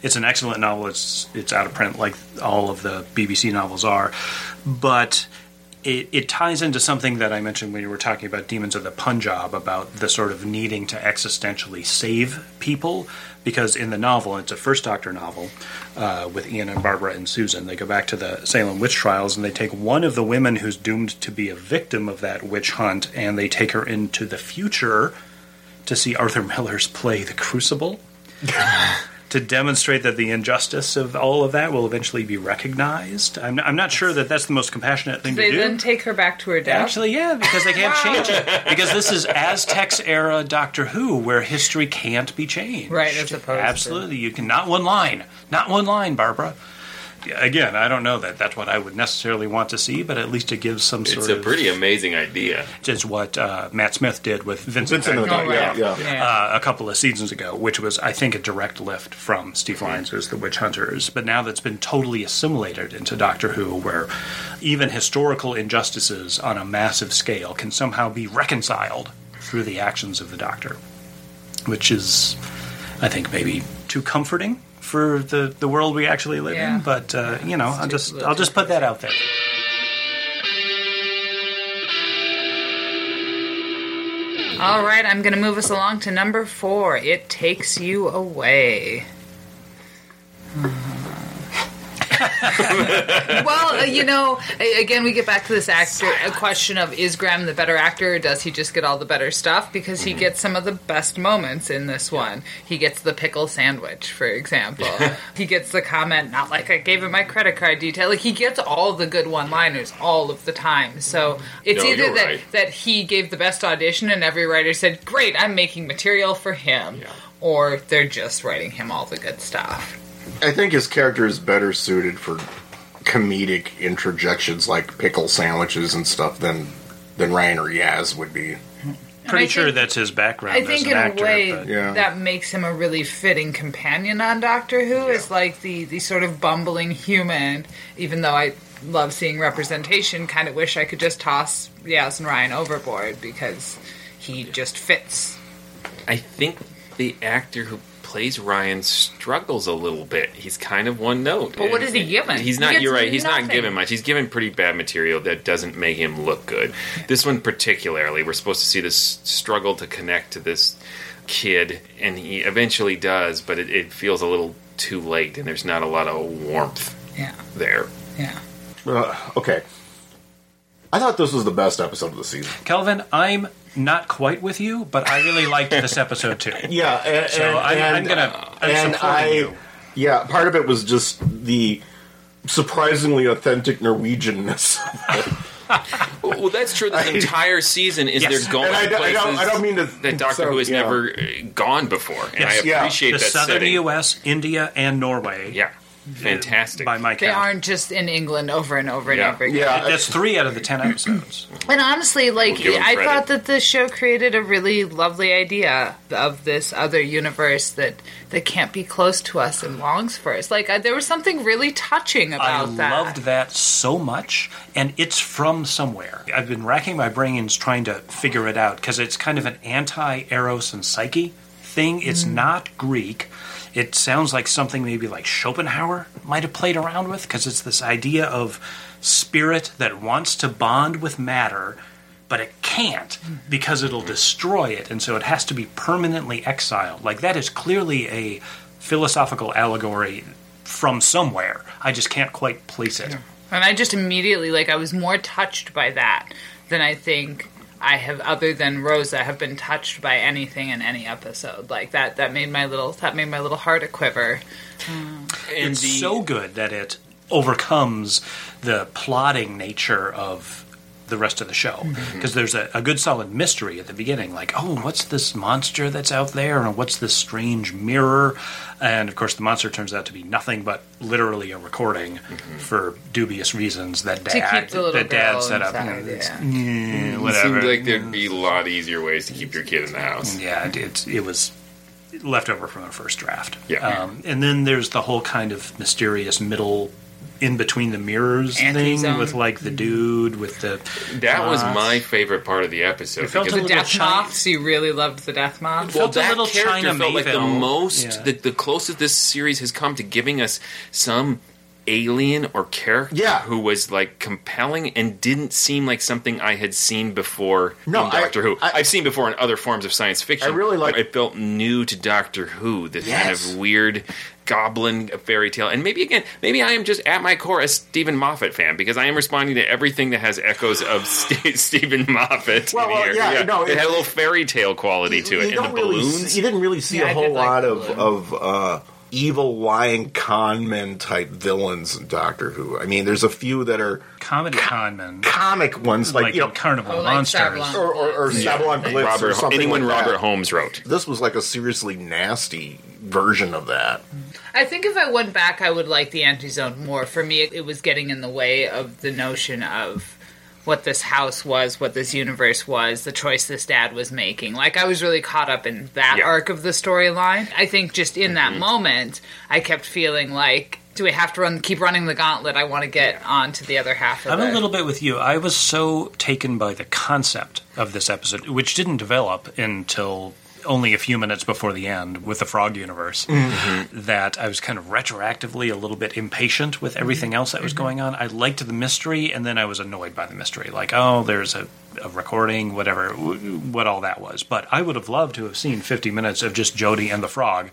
S5: It's an excellent novel. It's it's out of print like all of the BBC novels are, but it, it ties into something that I mentioned when you were talking about Demons of the Punjab about the sort of needing to existentially save people. Because in the novel, it's a First Doctor novel uh, with Ian and Barbara and Susan. They go back to the Salem witch trials and they take one of the women who's doomed to be a victim of that witch hunt and they take her into the future to see Arthur Miller's play The Crucible *laughs* to demonstrate that the injustice of all of that will eventually be recognized. I'm, I'm not sure that that's the most compassionate thing to do.
S4: They then take her back to her death.
S5: Actually, yeah, because they can't *laughs* change it. Because this is Aztecs era Doctor Who, where history can't be changed.
S4: Right, as opposed to-
S5: Absolutely, you can not one line, not one line, Barbara. Again, I don't know that that's what I would necessarily want to see, but at least it gives some sort
S6: It's
S5: of.
S6: a pretty amazing idea.
S5: Is what uh, Matt Smith did with Vincent,
S2: Vincent
S5: Van
S2: and
S5: Gogh.
S2: the yeah, yeah.
S5: uh, a couple of seasons ago, which was, I think, a direct lift from Steve Lyons' The Witch Hunters. But now that's been totally assimilated into Doctor Who, where even historical injustices on a massive scale can somehow be reconciled through the actions of the Doctor, which is, I think, maybe too comforting for the, the world we actually live
S4: Yeah.
S5: in. But uh, you know, I'll just I'll just put that out there.
S4: All right, I'm going to move us along to number four. It takes you away. *laughs* well, uh, you know, again, we get back to this actor a question of is Graham the better actor or does he just get all the better stuff? Because he gets some of the best moments in this one. He gets the pickle sandwich, for example. *laughs* he gets the comment, not like I gave him my credit card detail. Like, he gets all the good one liners all of the time. So it's
S6: No,
S4: either that,
S6: right.
S4: that he gave the best audition and every writer said, great, I'm making material for him.
S6: Yeah.
S4: Or they're just writing him all the good stuff.
S2: I think his character is better suited for comedic interjections like pickle sandwiches and stuff than than Ryan or Yaz would be.
S5: Pretty
S4: I
S5: sure
S4: think-
S5: that's his background
S4: I
S5: as
S4: think
S5: an
S4: in
S5: actor.
S4: a way
S5: but-
S2: Yeah.
S4: that makes him a really fitting companion on Doctor who Who. Is like the the sort of bumbling human. Even though I love seeing representation, kind of wish I could just toss Yaz and Ryan overboard because he just fits.
S6: I think the actor who plays Ryan struggles a little bit. He's kind of one note.
S4: But what
S6: And
S4: is he given?
S6: He's not.
S4: gets
S6: You're right. He's
S4: nothing.
S6: not given much. He's given pretty bad material that doesn't make him look good. This one particularly, we're supposed to see this struggle to connect to this kid, and he eventually does, but it, it feels a little too late, and there's not a lot of warmth
S4: Yeah,
S6: there.
S4: yeah.
S2: Uh, okay. I thought this was the best episode of the season.
S5: Kelvin, I'm not quite with you, but I really liked this episode too. *laughs*
S2: Yeah, and,
S5: So I'm, I'm gonna I'm
S2: and
S5: supporting
S2: I,
S5: you.
S2: yeah, part of it was just the surprisingly authentic Norwegianness.
S6: Well, that's true. This *laughs* entire season is
S5: Yes.
S6: they're going
S2: And I don't- I
S6: places
S2: don't- I don't mean to-
S6: that Doctor
S2: so,
S6: Who has
S2: yeah.
S6: never gone before, and
S5: Yes.
S6: I
S2: Yeah.
S6: appreciate
S5: The
S6: that
S5: southern
S6: setting.
S5: U.S., India, and Norway.
S6: Yeah, fantastic.
S5: By my
S4: They
S5: count.
S4: aren't just in England over and over and over again.
S2: yeah,
S5: That's three out of the ten episodes. *laughs*
S4: And honestly, like
S6: We'll give 'em
S4: I
S6: credit.
S4: thought that the show created a really lovely idea of this other universe that that can't be close to us and longs for us. Like uh, there was something really touching
S5: I
S4: about that.
S5: I loved that so much, and it's from somewhere. I've been racking my brains trying to figure it out because it's kind of an anti Eros and Psyche thing. It's not Greek. It sounds like something maybe like Schopenhauer might have played around with because it's this idea of spirit that wants to bond with matter. But it can't mm-hmm. because it'll destroy it, and so it has to be permanently exiled. Like that is clearly a philosophical allegory from somewhere. I just can't quite place it.
S4: And I just immediately like I was more touched by that than I think I have other than Rosa have been touched by anything in any episode. Like that that made my little that made my little heart a quiver. Hmm.
S6: and
S5: It's
S6: the-
S5: so good that it overcomes the plotting nature of the rest of the show because there's a, a good solid mystery at the beginning like oh what's this monster that's out there and what's this strange mirror and of course the monster turns out to be nothing but literally a recording for dubious reasons that
S4: To
S5: dad
S4: keep the little
S5: that dad
S4: girl
S5: set up
S4: inside,
S5: It's-
S4: yeah.
S5: eh,
S6: It seemed like there'd be a lot easier ways to keep your kid in the house.
S5: yeah, it, it, it was left over from the first draft.
S6: Yeah.
S5: Um, and then there's the whole kind of mysterious middle in between the mirrors thing
S4: Anti-zone.
S5: with like the dude with the.
S6: That was my favorite part of the episode.
S5: It felt
S6: because
S5: a
S4: The death
S5: China-
S4: moths, you really loved the death moths.
S6: well,
S5: felt a
S6: that
S5: little
S6: character
S5: China
S6: felt like the most,
S5: Yeah.
S6: the, the closest this series has come to giving us some alien or character
S2: Yeah.
S6: who was like compelling and didn't seem like something I had seen before
S2: No,
S6: in Doctor
S2: I-
S6: Who.
S2: I-
S6: I, have seen before in other forms of science fiction.
S2: I really like-
S6: but It felt new to Doctor Who. This kind of weird goblin fairy tale. And maybe again, maybe I am just at my core a Steven Moffat fan because I am responding to everything that has echoes of *laughs* St- Steven Moffat.
S2: Well,
S6: in
S2: well,
S6: here.
S2: yeah, no,
S6: it,
S2: it-
S6: had a little fairy tale quality to it, and the
S2: really
S6: balloons.
S2: see- you didn't really see
S4: Yeah,
S2: a
S4: I
S2: whole
S4: like
S2: lot of of uh, evil lying con men type villains in Doctor Who. I mean, there's a few that are
S5: Comedy con men.
S2: comic ones, like,
S5: Like,
S2: you know,
S5: Carnival
S4: Oh,
S5: Monsters.
S4: Savlon.
S2: or or, or Sabalom Glitz or
S6: Robert,
S2: something
S6: anyone
S2: like
S6: Robert
S2: that.
S6: Holmes wrote.
S2: This was like a seriously nasty version of that.
S4: I think if I went back, I would like the anti-zone more. For me, it, it was getting in the way of the notion of what this house was, what this universe was, the choice this dad was making. Like I was really caught up in that
S6: Yeah.
S4: arc of the storyline. I think just in
S5: Mm-hmm.
S4: that moment, I kept feeling like, do we have to run, keep running the gauntlet? I want to get on to the other half of it.
S5: I'm
S4: it.
S5: a little bit with you. I was so taken by the concept of this episode, which didn't develop until only a few minutes before the end with the Frog universe, mm-hmm. that I was kind of retroactively a little bit impatient with everything mm-hmm. else that was going on. I liked the mystery, and then I was annoyed by the mystery. Like, oh, there's a a recording, whatever, what all that was. But I would have loved to have seen 50 minutes of just Jodie and the frog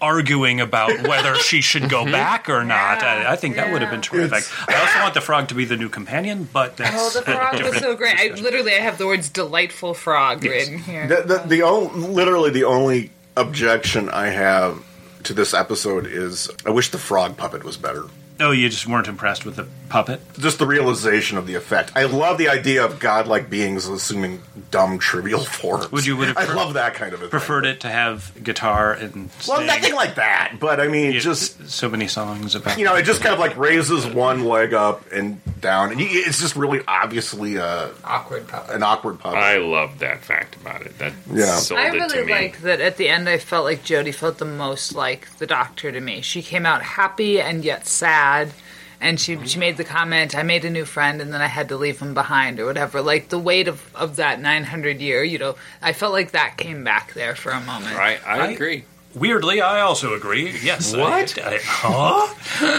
S5: arguing about whether she should go mm-hmm. back or not.
S4: Yeah,
S5: I, I think that would have been
S4: yeah.
S5: terrific. I also want the frog to be the new companion, but that's
S4: Oh, the frog was so great. I literally I have the words "delightful frog" written here.
S2: The, the, the only, literally the only objection I have to this episode is I wish the frog puppet was better.
S5: Oh, you just weren't impressed with the puppet?
S2: Just the realization of the effect. I love the idea of godlike beings assuming dumb, trivial *laughs* forms.
S5: Would you would have
S2: I love that kind of thing.
S5: Preferred it to have guitar and
S2: Well, nothing like that. But I mean,
S5: Yeah,
S2: just
S5: so many songs about
S2: you know, it just kind of like raises one leg up and down, and you, it's just really obviously a,
S4: Awkward puppet.
S2: an awkward puppet.
S6: I love that fact about it. That
S2: Yeah.
S6: sold
S4: I
S6: it to
S4: really
S6: me.
S4: like that at the end I felt like Jodie felt the most like the doctor to me. She came out happy and yet sad. And she she made the comment, I made a new friend and then I had to leave him behind or whatever. Like the weight of, of that 900 year, you know, I felt like that came back there for a moment.
S6: Right, I,
S5: I-
S6: agree.
S5: Weirdly, I also agree. Yes. I-
S6: What?
S5: I, huh?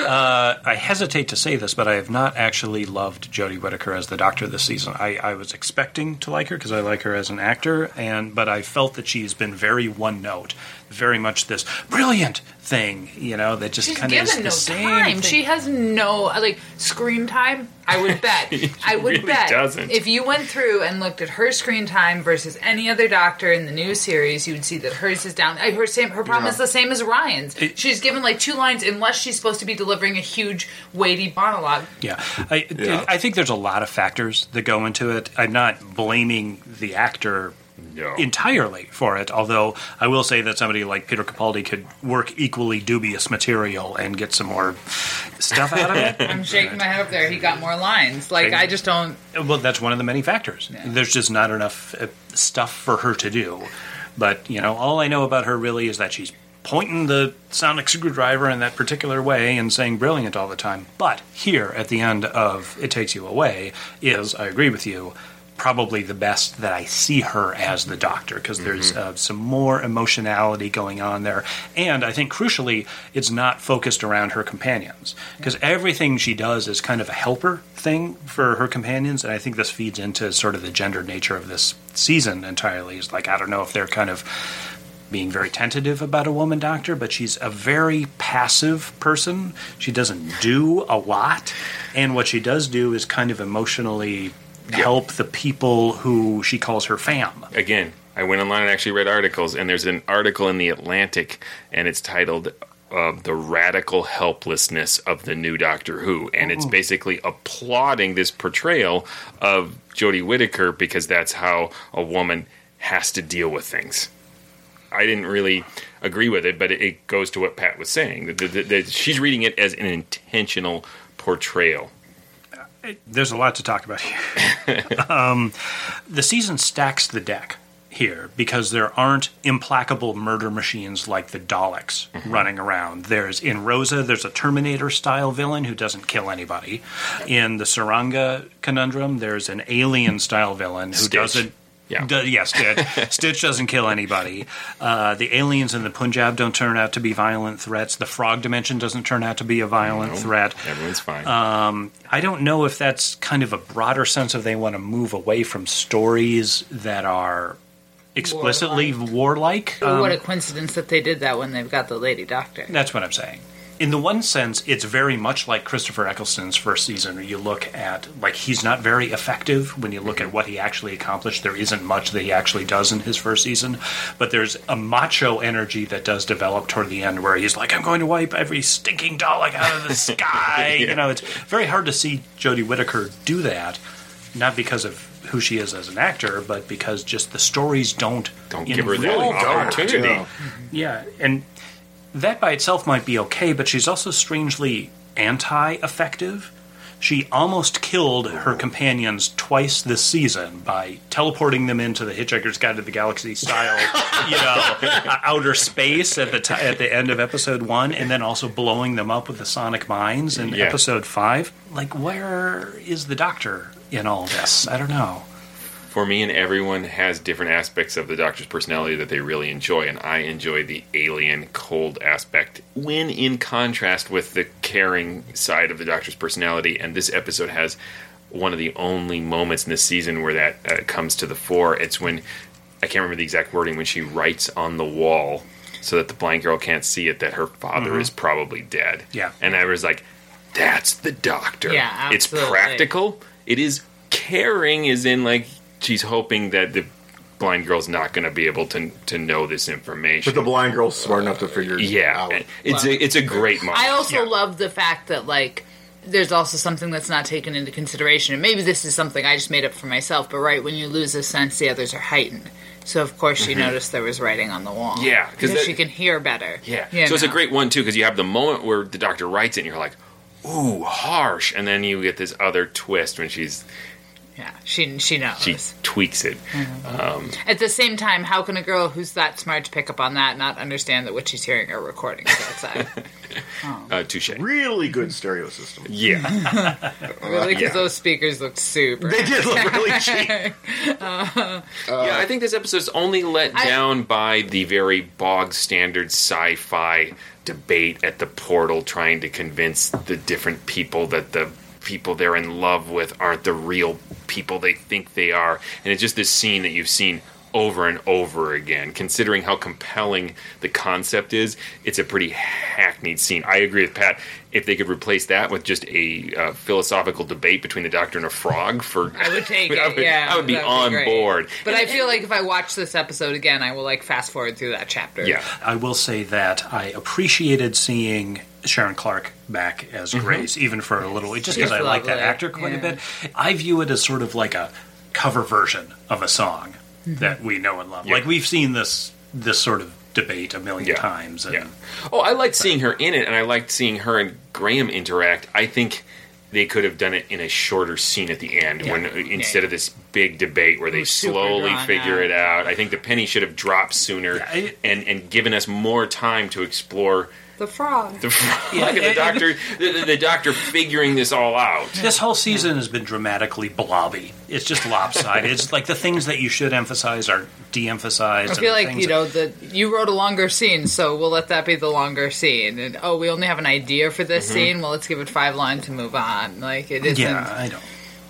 S5: uh, I hesitate to say this, but I have not actually loved Jodie Whittaker as the Doctor this season. I, I was expecting to like her because I like her as an actor, and but I felt that she's been very one note, very much this brilliant thing, you know, that just kind of is the
S4: no
S5: same
S4: time.
S5: thing.
S4: She has no like screen time. I would *laughs* bet. I would
S6: really
S4: bet
S6: doesn't.
S4: if you went through and looked at her screen time versus any other doctor in the new series, you would see that hers is down. Her same. Her problem is the same as Ryan's.
S5: It-
S4: she's given like two lines unless she's supposed to be delivering a huge weighty monologue.
S5: Yeah, I,
S2: Yeah.
S5: I think there's a lot of factors that go into it. I'm not blaming the actor
S6: No.
S5: entirely for it, although I will say that somebody like Peter Capaldi could work equally dubious material and get some more stuff out of it. *laughs*
S4: I'm shaking my head up there. He got more lines. Like I just don't.
S5: well, that's one of the many factors. There's just not enough uh, stuff for her to do. But, you know, all I know about her really is that she's pointing the sonic screwdriver in that particular way and saying brilliant all the time. But here at the end of It Takes You Away is, I agree with you, probably the best that I see her as the doctor because there's uh, some more emotionality going on there. And I think crucially, it's not focused around her companions because everything she does is kind of a helper thing for her companions. And I think this feeds into sort of the gendered nature of this season entirely. Is like, I don't know if they're kind of being very tentative about a woman doctor, but she's a very passive person. She doesn't do a lot, and what she does do is kind of emotionally help the people who she calls her fam.
S6: Again, I went online and actually read articles, and there's an article in the Atlantic, and it's titled uh, "The Radical Helplessness of the New Doctor Who," and it's basically applauding this portrayal of Jodie Whittaker because that's how a woman has to deal with things. I didn't really agree with it, but it, it goes to what Pat was saying. That, that, that she's reading it as an intentional portrayal.
S5: There's a lot to talk about here. *laughs* um, the season stacks the deck here because there aren't implacable murder machines like the Daleks running around. There's in Rosa, there's a Terminator style villain who doesn't kill anybody. In the Tsuranga conundrum, there's an alien style villain who
S6: Stitch.
S5: doesn't.
S6: Yeah.
S5: Do, yes, Stitch. *laughs* Stitch doesn't kill anybody. Uh, the aliens in the Punjab don't turn out to be violent threats. The frog dimension doesn't turn out to be a violent threat.
S6: Everyone's fine.
S5: I don't know if that's kind of a broader sense of they want to move away from stories that are explicitly warlike. Um,
S4: what a coincidence that they did that when they've got the lady doctor.
S5: that's what I'm saying. In the one sense, it's very much like Christopher Eccleston's first season. Where you look at like he's not very effective when you look at mm-hmm. what he actually accomplished. There isn't much that he actually does in his first season, but there's a macho energy that does develop toward the end, where he's like, "I'm going to wipe every stinking Dalek out of the *laughs* sky." You know, it's very hard to see Jodie Whittaker do that, not because of who she is as an actor, but because just the stories don't
S6: Don't give her that opportunity.
S2: Yeah.
S5: Yeah, and that by itself might be okay, but she's also strangely anti effective. She almost killed her companions twice this season by teleporting them into the Hitchhiker's Guide to the Galaxy style, you know, *laughs* uh, outer space at the t- at the end of episode one, and then also blowing them up with the sonic mines in
S6: Yeah.
S5: episode five. Like, where is the Doctor in all this? I don't know.
S6: For me and everyone has different aspects of the doctor's personality that they really enjoy and i enjoy the alien cold aspect when in contrast with the caring side of the doctor's personality and this episode has one of the only moments in this season where that uh, comes to the fore. It's when I can't remember the exact wording when she writes on the wall so that the blind girl can't see it that her father is probably dead.
S5: Mm-hmm. Yeah.
S6: and I was like, "That's the doctor."
S4: Yeah,
S6: it's practical. It is caring, is in like she's hoping that the blind girl's not going to be able to to know this information.
S2: But the blind girl's smart enough to figure it
S6: yeah,
S2: out.
S6: it's a it's a great moment.
S4: I also
S5: Yeah.
S4: love the fact that like there's also something that's not taken into consideration, and maybe this is something I just made up for myself. But right when you lose a sense, the others are heightened. So of course she noticed there was writing on the wall.
S6: Mm-hmm. Yeah, 'cause
S4: because
S6: that-
S4: she can hear better.
S6: Yeah.
S4: You
S6: so it's a great one too because you have the moment where the doctor writes it and you're like, "Ooh, harsh," and then you get this other twist when she's
S4: Yeah, she she knows.
S6: she tweaks it. Mm-hmm.
S4: Um, at the same time, how can a girl who's that smart to pick up on that not understand that what she's hearing are recordings outside? *laughs* Oh.
S6: Uh, touche.
S2: Really good stereo system.
S6: Yeah, *laughs*
S4: really, because
S6: Yeah.
S4: those speakers look super.
S2: They did look really *laughs* cheap.
S6: Uh, yeah. I think this episode's only let
S4: I-
S6: down by the very bog standard sci-fi debate at the portal, trying to convince the different people that the people they're in love with aren't the real people they think they are, and it's just this scene that you've seen over and over again. Considering how compelling the concept is, it's a pretty hackneyed scene. I agree with Pat. If they could replace that with just a uh, philosophical debate between the Doctor and a frog, for
S4: I would take *laughs*
S6: I
S4: it.
S6: would-
S4: yeah,
S6: I would be
S4: that'd
S6: on
S4: great.
S6: board.
S4: But I feel like if I watch this episode again, I will like fast forward through that chapter.
S6: Yeah.
S5: I will say that I appreciated seeing Sharon Clarke back as
S6: Mm-hmm.
S5: Grace, even for a little, just because I like that actor quite a bit. I view it as sort of like a cover version of a song that we know and love.
S6: Yeah.
S5: Like we've seen this this sort of debate a million
S6: Yeah.
S5: times. And
S6: Yeah. Oh, I liked seeing her in it, and I liked seeing her and Graham interact. I think they could have done it in a shorter scene at the end, when instead of this big debate where they slowly figure
S4: out.
S6: it out. I think the penny should have dropped sooner
S5: Yeah, I-
S6: and and given us more time to explore
S4: The frog.
S6: the frog *laughs*
S5: Yeah,
S6: and the
S5: and-
S6: doctor, the, the, the doctor figuring this all out.
S5: This whole season has been dramatically blobby. It's just lopsided. it's like the things that you should emphasize are de-emphasized.
S4: I feel like you know the you wrote a longer scene, so we'll let that be the longer scene. And oh, we only have an idea for this mm-hmm. scene. Well, let's give it five lines to move on. Like it isn't.
S5: Yeah, I don't.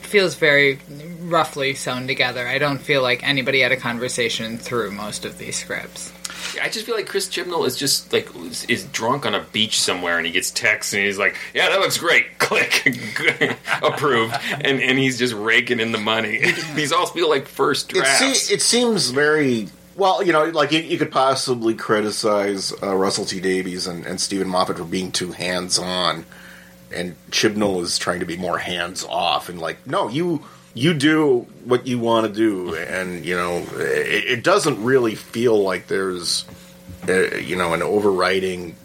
S4: Feels very roughly sewn together. I don't feel like anybody had a conversation through most of these scripts.
S6: I just feel like Chris Chibnall is just like is drunk on a beach somewhere, and he gets texts, and he's like, "Yeah, that looks great." *laughs* Click, *laughs* approved, and and he's just raking in the money. *laughs* These all feel like first
S2: It,
S6: drafts.
S2: se- it seems very well. You know, like you, you could possibly criticize uh, Russell T Davies and, and Steven Moffat for being too hands on, and Chibnall is trying to be more hands off. And like, no, you you do what you want to do, and you know, it, it doesn't really feel like there's uh, you know an overriding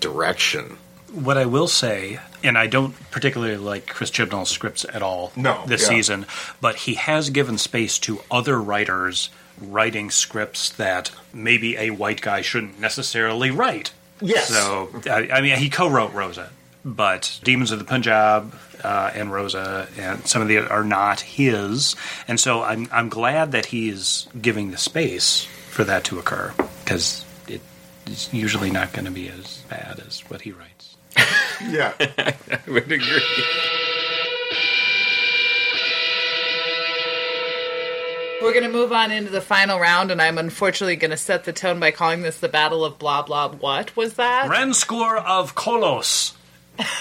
S2: direction.
S5: What I will say, and I don't particularly like Chris Chibnall's scripts at all
S2: No,
S5: this
S2: yeah.
S5: season, but he has given space to other writers writing scripts that maybe a white guy shouldn't necessarily write.
S2: Yes.
S5: So, I, I mean, he co-wrote Rosa, but Demons of the Punjab uh, and Rosa and some of the are not his, and so I'm I'm glad that he's giving the space for that to occur because it, it's usually not going to be as bad as what he writes. *laughs*
S2: Yeah. *laughs*
S6: I would agree.
S4: We're going to move on into the final round, and I'm unfortunately going to set the tone by calling this the Battle of Blah Blah. What was that?
S5: Ranskoor Av Kolos.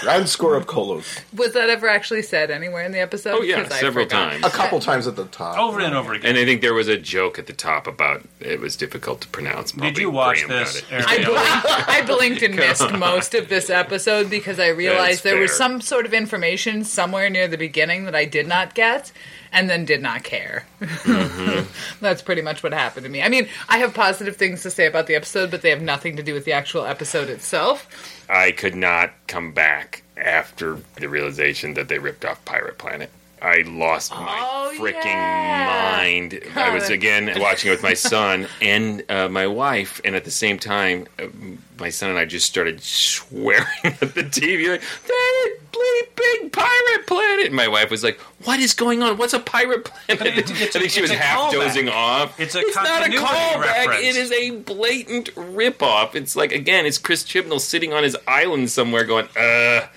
S2: Round score of Kolos.
S4: Was that ever actually said anywhere in the episode?
S6: Oh, yeah,
S4: Because I
S6: several times.
S2: A couple times at the top.
S5: Over and over again.
S6: And I think there was a joke at the top about it was difficult to pronounce.
S5: Did you watch
S6: Graham
S5: this?
S6: it.
S4: I blinked, *laughs* I blinked and missed most of this episode because I realized there was some sort of information somewhere near the beginning that I did not get and then did not care. Mm-hmm. *laughs* That's pretty much what happened to me. I mean, I have positive things to say about the episode, but they have nothing to do with the actual episode itself.
S6: I could not come back after the realization that they ripped off Pirate Planet. I lost my
S4: Oh,
S6: freaking
S4: yeah.
S6: mind. I was *laughs* again watching it with my son and uh, my wife, and at the same time, uh, my son and I just started swearing *laughs* at the TV, like that is bleep big Pirate Planet. And my wife was like, "What is going on? What's a Pirate Planet?"
S5: It's- it's *laughs*
S6: I think she was half
S5: callback.
S6: dozing off.
S5: It's a
S6: not a
S5: continuity
S6: callback.
S5: reference.
S6: It is a blatant ripoff. It's like again, it's Chris Chibnall sitting on his island somewhere, going, "Uh,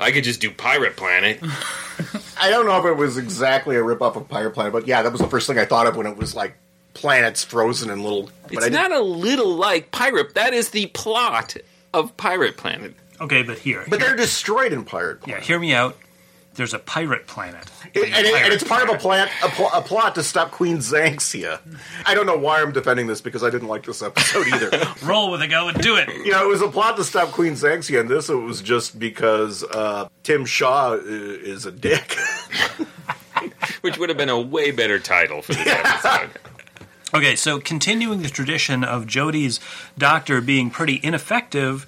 S6: I could just do Pirate Planet." *laughs*
S2: I don't know if it was exactly a ripoff of Pirate Planet, but yeah, that was the first thing I thought of when it was like planets frozen and little. But
S6: It's
S2: I didn't-
S6: not a little like Pirate. That is the plot of Pirate Planet.
S5: Okay, but here,
S2: But
S5: here-
S2: they're destroyed in Pirate Planet.
S5: yeah, hear me out. There's a pirate planet,
S2: It- and, it- and it's part of a
S5: Pirate
S2: plan, a, pl- a plot to stop Queen Xanxia. I don't know why I'm defending this because I didn't like this episode either. *laughs*
S5: Roll with it, go and do it.
S2: you know, it was a plot to stop Queen Xanxia, and this it was just because uh, Tim Shaw is a dick. *laughs*
S6: Which would have been a way better title for this episode.
S5: Okay, so continuing the tradition of Jodie's doctor being pretty ineffective,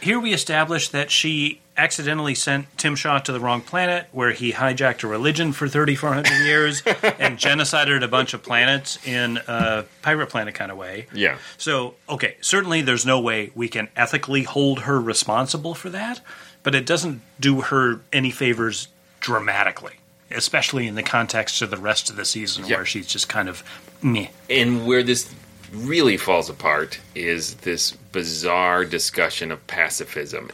S5: here we establish that she accidentally sent Tim Shaw to the wrong planet, where he hijacked a religion for 3,400 *laughs* years and genocided a bunch of planets in a pirate planet kind of way.
S6: Yeah.
S5: So, okay, certainly there's no way we can ethically hold her responsible for that, but it doesn't do her any favors dramatically, especially in the context of the rest of the season
S6: Yeah.
S5: where she's just kind of meh.
S6: And where this really falls apart is this bizarre discussion of pacifism.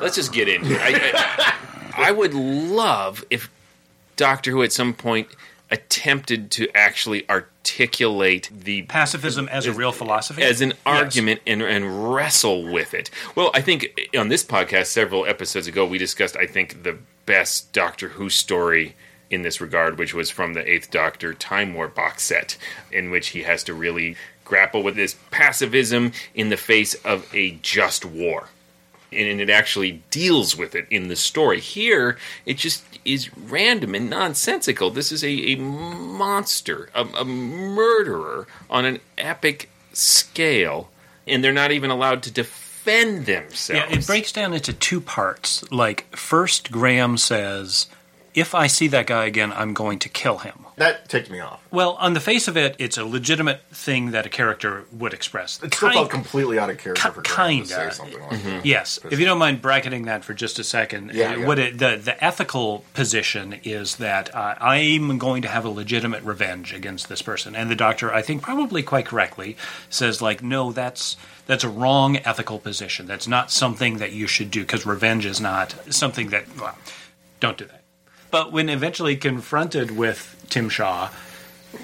S6: Let's just get into it. I, I, I would love if Doctor Who at some point attempted to actually articulate the
S5: Pacifism as a real philosophy?
S6: as an
S5: Yes.
S6: argument and, and wrestle with it. Well, I think on this podcast several episodes ago we discussed I think the best Doctor Who story in this regard, which was from the Eighth Doctor Time War box set, in which he has to really grapple with this pacifism in the face of a just war. And it actually deals with it in the story. Here, it just is random and nonsensical. This is a, a monster, a, a murderer on an epic scale, and they're not even allowed to defend themselves.
S5: Yeah, it breaks down into two parts. Like, first, Graham says, If I see that guy again, I'm going to kill him.
S2: that ticked me off.
S5: Well, on the face of it, it's a legitimate thing that a character would express.
S2: It still
S5: Kind-
S2: felt completely out of character
S5: ki-
S2: for Graham to say
S5: kinda.
S2: something like that.
S5: Yes, if you don't mind bracketing that for just a second,
S2: Yeah,
S5: uh,
S2: yeah.
S5: what it, the the ethical position is that uh, I'm going to have a legitimate revenge against this person, and the doctor, I think, probably quite correctly, says like, no, that's that's a wrong ethical position. That's not something that you should do because revenge is not something that. Well, don't do that. But when eventually confronted with Tim Shaw,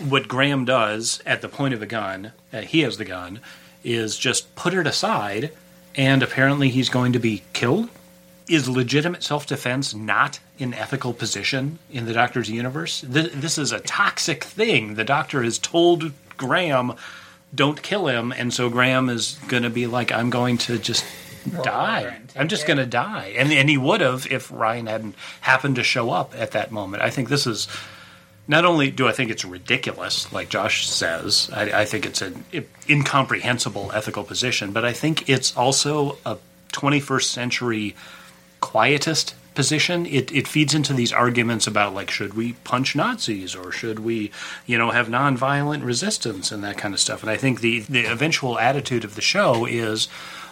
S5: what Graham does at the point of the gun, uh, he has the gun, is just put it aside, and apparently he's going to be killed. Is legitimate self defense not an ethical position in the Doctor's universe? Th- this is a toxic thing. The Doctor has told Graham, don't kill him, and so Graham is going to be like, I'm going to just die. I'm just going to die. And, and he would have if Ryan hadn't happened to show up at that moment. I think this is not only do I think it's ridiculous, like Josh says, I, I think it's an incomprehensible ethical position, but I think it's also a 21st century quietist position. It, it feeds into these arguments about like should we punch Nazis or should we, you know, have nonviolent resistance and that kind of stuff. And I think the the eventual attitude of the show is,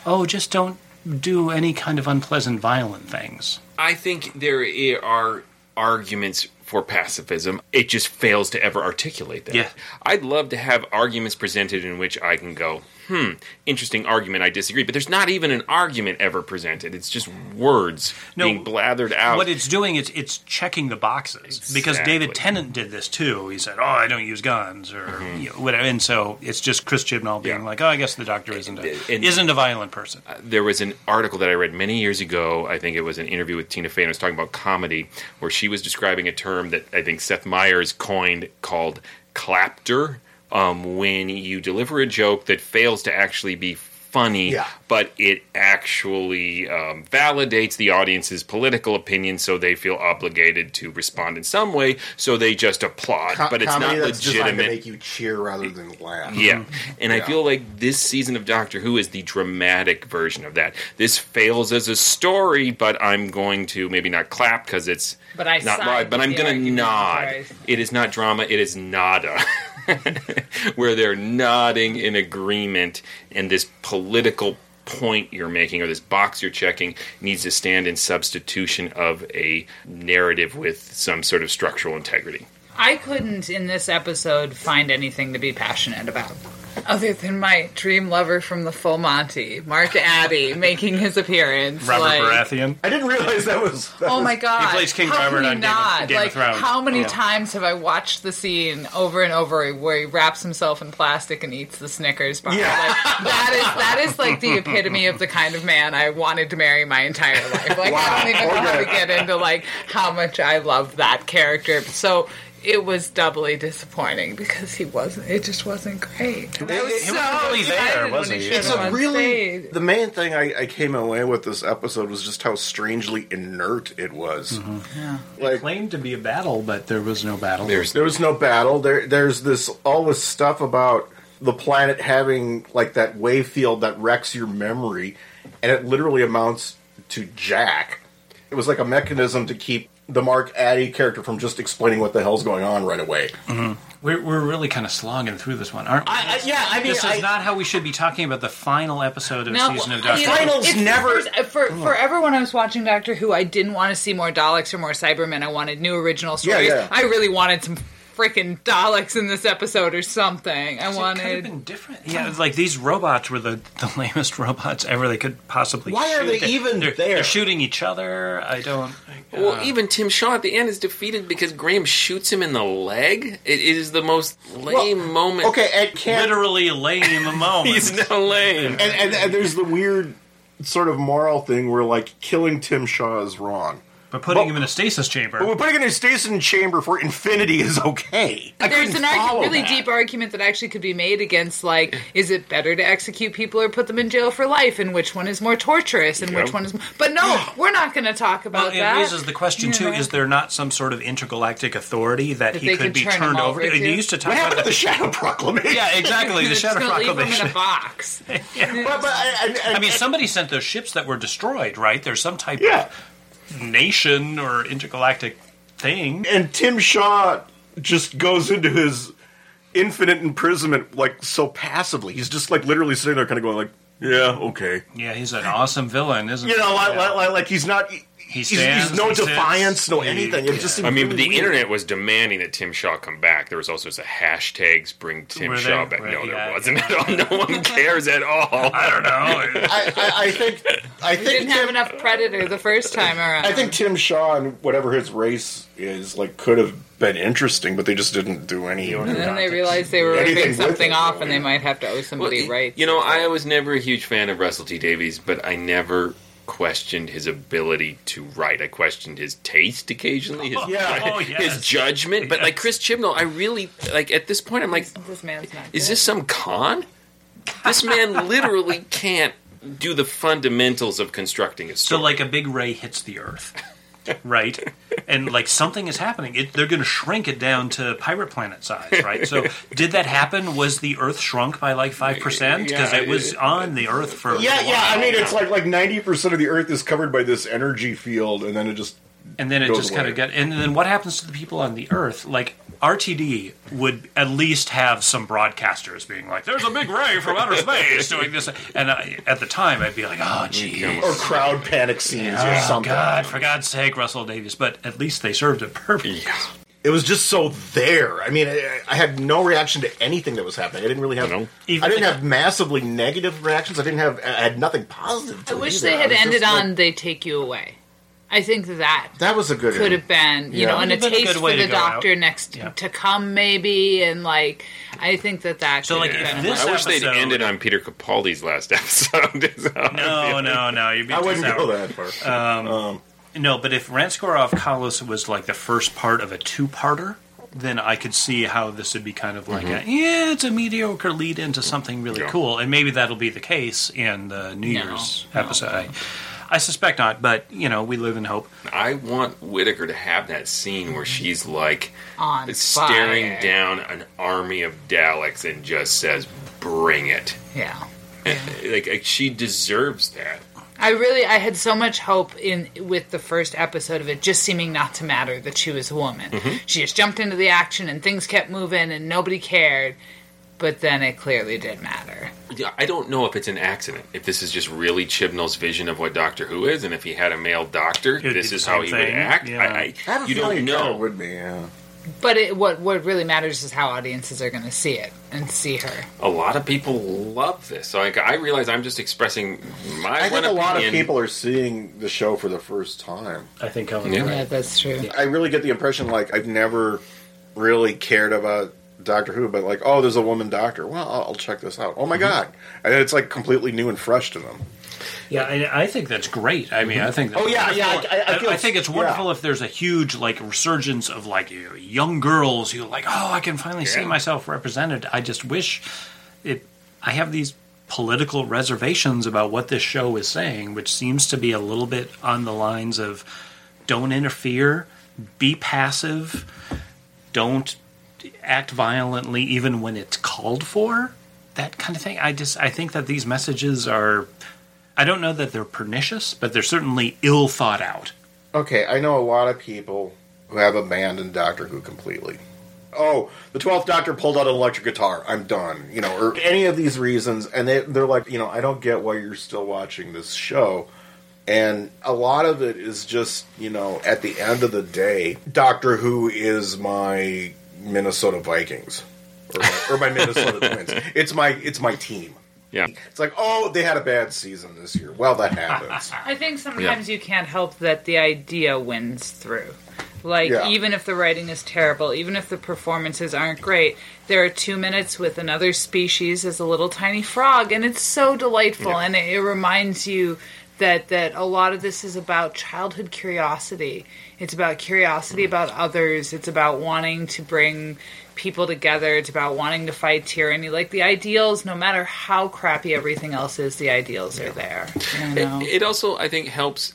S5: oh, just don't do any kind of unpleasant, violent things.
S6: I think there are arguments for pacifism. It just fails to ever articulate that.
S5: Yeah.
S6: I'd love to have arguments presented in which I can go, hmm, interesting argument, I disagree. But there's not even an argument ever presented. It's just words
S5: No,
S6: being blathered out.
S5: What it's doing is it's checking the boxes because David Tennant did this too. He said, "Oh, I don't use guns," or you know, whatever. And so it's just Chris Chibnall being
S6: Mm-hmm. Yeah.
S5: like, "Oh, I guess the Doctor isn't a,
S6: And-
S5: isn't a violent person."
S6: there was an article that I read many years ago. I think it was an interview with Tina Fey, and it was talking about comedy, where she was describing a term that I think Seth Meyers coined called clapter. Um, when you deliver a joke that fails to actually be funny,
S2: Yeah.
S6: But it actually um, validates the audience's political opinion, so they feel obligated to respond in some way. So they just applaud,
S2: Co-
S6: but it's
S2: comedy
S6: not
S2: that's designed to
S6: legitimate.
S2: make you cheer rather than laugh.
S6: Yeah. And I feel like this season of Doctor Who is the dramatic version of that. This fails as a story, but I'm going to maybe not clap because it's
S4: But I
S6: not live, but I'm going to nod.
S4: before
S6: It is not drama, it is nada. *laughs* Where they're nodding in agreement, and this political point you're making or this box you're checking needs to stand in substitution of a narrative with some sort of structural integrity.
S4: I couldn't in this episode find anything to be passionate about. Other than my dream lover from the Full Monty, Mark Addy, *laughs* making his appearance.
S5: Robert
S4: like,
S5: Baratheon.
S2: I didn't realize that was. That
S4: Oh
S2: was-
S4: my god!
S5: plays King
S4: how
S5: Robert
S4: can he
S5: on Game of-
S4: not?
S5: Game of
S4: like,
S5: Thrones.
S4: how many
S5: Yeah.
S4: times have I watched the scene over and over where he wraps himself in plastic and eats the Snickers bar?
S2: Yeah.
S4: Like, that is that is like the epitome of the kind of man I wanted to marry my entire life. Like I don't even know how to get into like how much I love that character. So. It was doubly disappointing because he wasn't. It just wasn't great. And I was
S2: He
S4: so
S5: wasn't really there, was
S4: when
S5: he?
S2: It's a really
S4: stage.
S2: the main thing I, I came away with this episode was just how strangely inert it was. Mm-hmm. Like
S5: Claimed to be a battle, but there was no battle.
S6: There's
S2: there was no battle. There there's this all this stuff about the planet having like that wave field that wrecks your memory, and it literally amounts to Jack. It was like a mechanism to keep the Mark Addy character from just explaining what the hell's going on right away.
S5: We're, we're really kind of slogging through this one, aren't we?
S2: I, I, yeah, I mean,
S5: this is
S2: I-
S5: not how we should be talking about the final episode of
S4: No,
S5: season of
S4: you
S5: Doctor
S4: know,
S5: Who.
S2: Finals never-
S4: first- uh, for forever when I was watching Doctor Who, I didn't want to see more Daleks or more Cybermen. I wanted new original stories.
S2: yeah.
S4: I really wanted some freaking Daleks in this episode or something. I
S5: It could have
S4: wanted.
S5: been different. Yeah, like these robots were the, the lamest *laughs* robots ever they could possibly.
S2: Why are
S5: shoot.
S2: they even
S5: they're,
S2: there?
S5: They're shooting each other. I don't.
S6: Well, uh, even Tim Shaw at the end is defeated because Graham shoots him in the leg. It is the most lame moment.
S2: okay, and can't
S5: literally lame *laughs* moment.
S6: He's no lame.
S2: and, and, and there's the weird sort of moral thing where like killing Tim Shaw is wrong.
S5: But putting
S2: Well-
S5: him in a stasis chamber.
S2: But we're putting it in a stasis chamber for infinity is okay. I
S4: There's an argu- really
S2: that.
S4: deep argument that actually could be made against like, is it better to execute people or put them in jail for life, and which one is more torturous, and which one is? But no, we're not going to talk
S5: Well,
S4: about
S5: it
S4: that.
S5: raises the question
S4: You
S5: too:
S4: know?
S5: Is there not some sort of intergalactic authority that,
S4: That
S5: he could
S4: could
S5: be
S4: turn
S5: turned over?
S4: over
S5: to?
S4: to?
S5: You used to talk
S2: What
S5: about
S2: happened to the Shadow Proclamation?
S5: Yeah, exactly. the *laughs* Shadow
S4: gonna leave them in a box. *laughs*
S2: But, but I, I,
S5: I mean, somebody sent those ships that were destroyed, right? There's some type
S2: yeah.
S5: of nation or intergalactic thing.
S2: And Tim Shaw just goes into his infinite imprisonment like so passively. He's just like literally sitting there, kind of going like, "Yeah, okay."
S5: Yeah, he's an awesome villain, isn't
S2: You know,
S5: he?
S2: like,
S5: Yeah.
S2: like, like he's not.
S5: He
S2: he's,
S5: stands,
S2: he's no
S5: he sits,
S2: defiance, no
S5: he-
S2: anything. It
S5: yeah.
S2: seemed
S6: I mean,
S2: really
S6: the
S2: weird.
S6: internet was demanding that Tim Shaw come back. There was all sorts of hashtags bring Tim
S5: Were
S6: Shaw
S5: there?
S6: back.
S5: Were-
S6: no, there wasn't *laughs* at all. No one *laughs* cares at all.
S5: I don't know. *laughs*
S2: I, I, I think. I
S4: We
S2: think
S4: didn't have enough Predator the first time around.
S2: I think Tim Shaw and whatever his race is like could have been interesting, but they just didn't do any.
S4: And then they realized they were
S2: Anything
S4: ripping something off,
S2: though,
S4: and they might have to owe somebody
S6: Well,
S4: rights.
S6: You know, I was never a huge fan of Russell T Davies, but I never questioned his ability to write. I questioned his taste occasionally, his, *laughs*
S2: Yeah. *laughs*
S5: Oh, yes.
S6: his judgment. But like Chris Chibnall, I really like at this point. I'm like,
S4: this man's not.
S6: is
S4: dead.
S6: this some con? This man *laughs* literally can't do the fundamentals of constructing a story.
S5: So,
S6: story.
S5: like, a big ray hits the Earth, right? And like something is happening. It, they're going to shrink it down to pirate planet size, right? So, did that happen? Was the Earth shrunk by like five percent because
S6: Yeah,
S5: it was on the Earth for
S2: Yeah,
S5: while.
S2: yeah. I mean, it's like like ninety percent of the Earth is covered by this energy field, and then it just
S5: and then it
S2: goes
S5: just kind of got. And then what happens to the people on the Earth? Like RTD would at least have some broadcasters being like, "There's a big ray from outer space doing this," and I, at the time I'd be like, "Oh, geez."
S2: or crowd panic scenes or
S5: Oh
S2: something.
S5: God! For God's sake, Russell Davies! But at least they served it perfectly.
S2: It was just so there. I mean, I, I had no reaction to anything that was happening. I didn't really have.
S6: No.
S5: Even
S2: I didn't
S5: the-
S2: have massively negative reactions. I didn't have. I had nothing positive. To
S4: I wish
S2: either.
S4: they had
S2: was just
S4: ended
S2: like-
S4: on "They Take You Away." I think that
S2: That was a good.
S4: could have been, you
S2: Yeah.
S4: know, and a
S5: Would've a
S4: taste for the
S5: go out.
S4: Doctor next
S5: Yeah.
S4: to come, maybe, and like I think that that.
S5: So, like,
S4: have
S5: if
S4: been
S5: this
S6: I wish they'd ended on Peter Capaldi's last *laughs* episode. is
S5: No,
S6: feel.
S5: no, no! You're being
S2: I
S5: too
S2: wouldn't
S5: sour.
S2: go that far.
S5: Um, um, no, but if Ranskoor Av Kolos was like the first part of a two-parter, then I could see how this would be kind of like a mm-hmm. yeah, it's a mediocre lead into something really
S6: Yeah.
S5: cool, and maybe that'll be the case in the New
S4: No,
S5: Year's
S4: no.
S5: episode. I, I suspect not, but you know, we live in hope.
S6: I want Whittaker to have that scene where she's like
S4: on
S6: staring
S4: fire.
S6: down an army of Daleks and just says, "Bring it!"
S4: Yeah. *laughs*
S6: Like, like she deserves that.
S4: I really I had so much hope in with the first episode of it just seeming not to matter that she was a woman. Mm-hmm. She just jumped into the action and things kept moving and nobody cared. But then it clearly did matter.
S6: Yeah, I don't know if it's an accident. If this is just really Chibnall's vision of what Doctor Who is, and if he had a male doctor,
S5: would
S6: this is how he
S5: thing,
S6: would act.
S5: yeah.
S6: I, I,
S2: I have a
S6: you
S2: feeling
S6: don't
S2: it kinda
S6: know.
S2: would be. Yeah.
S4: But it, what what really matters is how audiences are going to see it and see her.
S6: A lot of people love this. So like, I realize I'm just expressing my
S2: I
S6: one
S2: think a lot of people are seeing the show for the first time.
S5: I think Helen.
S6: Yeah.
S5: right.
S4: Yeah, that's true.
S2: I really get the impression like I've never really cared about Doctor Who, but like, oh, there's a woman doctor. Well, I'll, I'll check this out. Oh my mm-hmm. god, and it's like completely new and fresh to them.
S5: Yeah, I, I think that's great. I mean, I think. That's
S2: Oh, yeah, yeah,
S5: wonderful.
S2: I- I feel-
S5: think it's
S2: yeah.
S5: wonderful if there's a huge like resurgence of like young girls who like, oh, I can finally see myself represented. I just wish it. I have these political reservations about what this show is saying, which seems to be a little bit on the lines of don't interfere, be passive, don't act violently even when it's called for. That kind of thing. I just I think that these messages are I don't know that they're pernicious, but they're certainly ill thought out.
S2: Okay, I know a lot of people who have abandoned Doctor Who completely. Oh, the twelfth Doctor pulled out an electric guitar. I'm done. You know, or any of these reasons, and they, they're like, you know, I don't get why you're still watching this show. And a lot of it is just, you know, at the end of the day, Doctor Who is my Minnesota Vikings or my, or my Minnesota *laughs* Twins. It's my it's my team.
S6: Yeah.
S2: It's like, oh, they had a bad season this year. Well, that happens. *laughs*
S4: I think sometimes you can't help that the idea wins through. Like,
S2: Yeah.
S4: even if the writing is terrible, even if the performances aren't great, there are two minutes with another species as a little tiny frog, and it's so delightful,
S6: Yeah.
S4: and it, it reminds you that that a lot of this is about childhood curiosity. It's about curiosity about others. It's about wanting to bring people together. It's about wanting to fight tyranny. Like the ideals, no matter how crappy everything else is, the ideals are there. You know?
S6: It, it also, I think, helps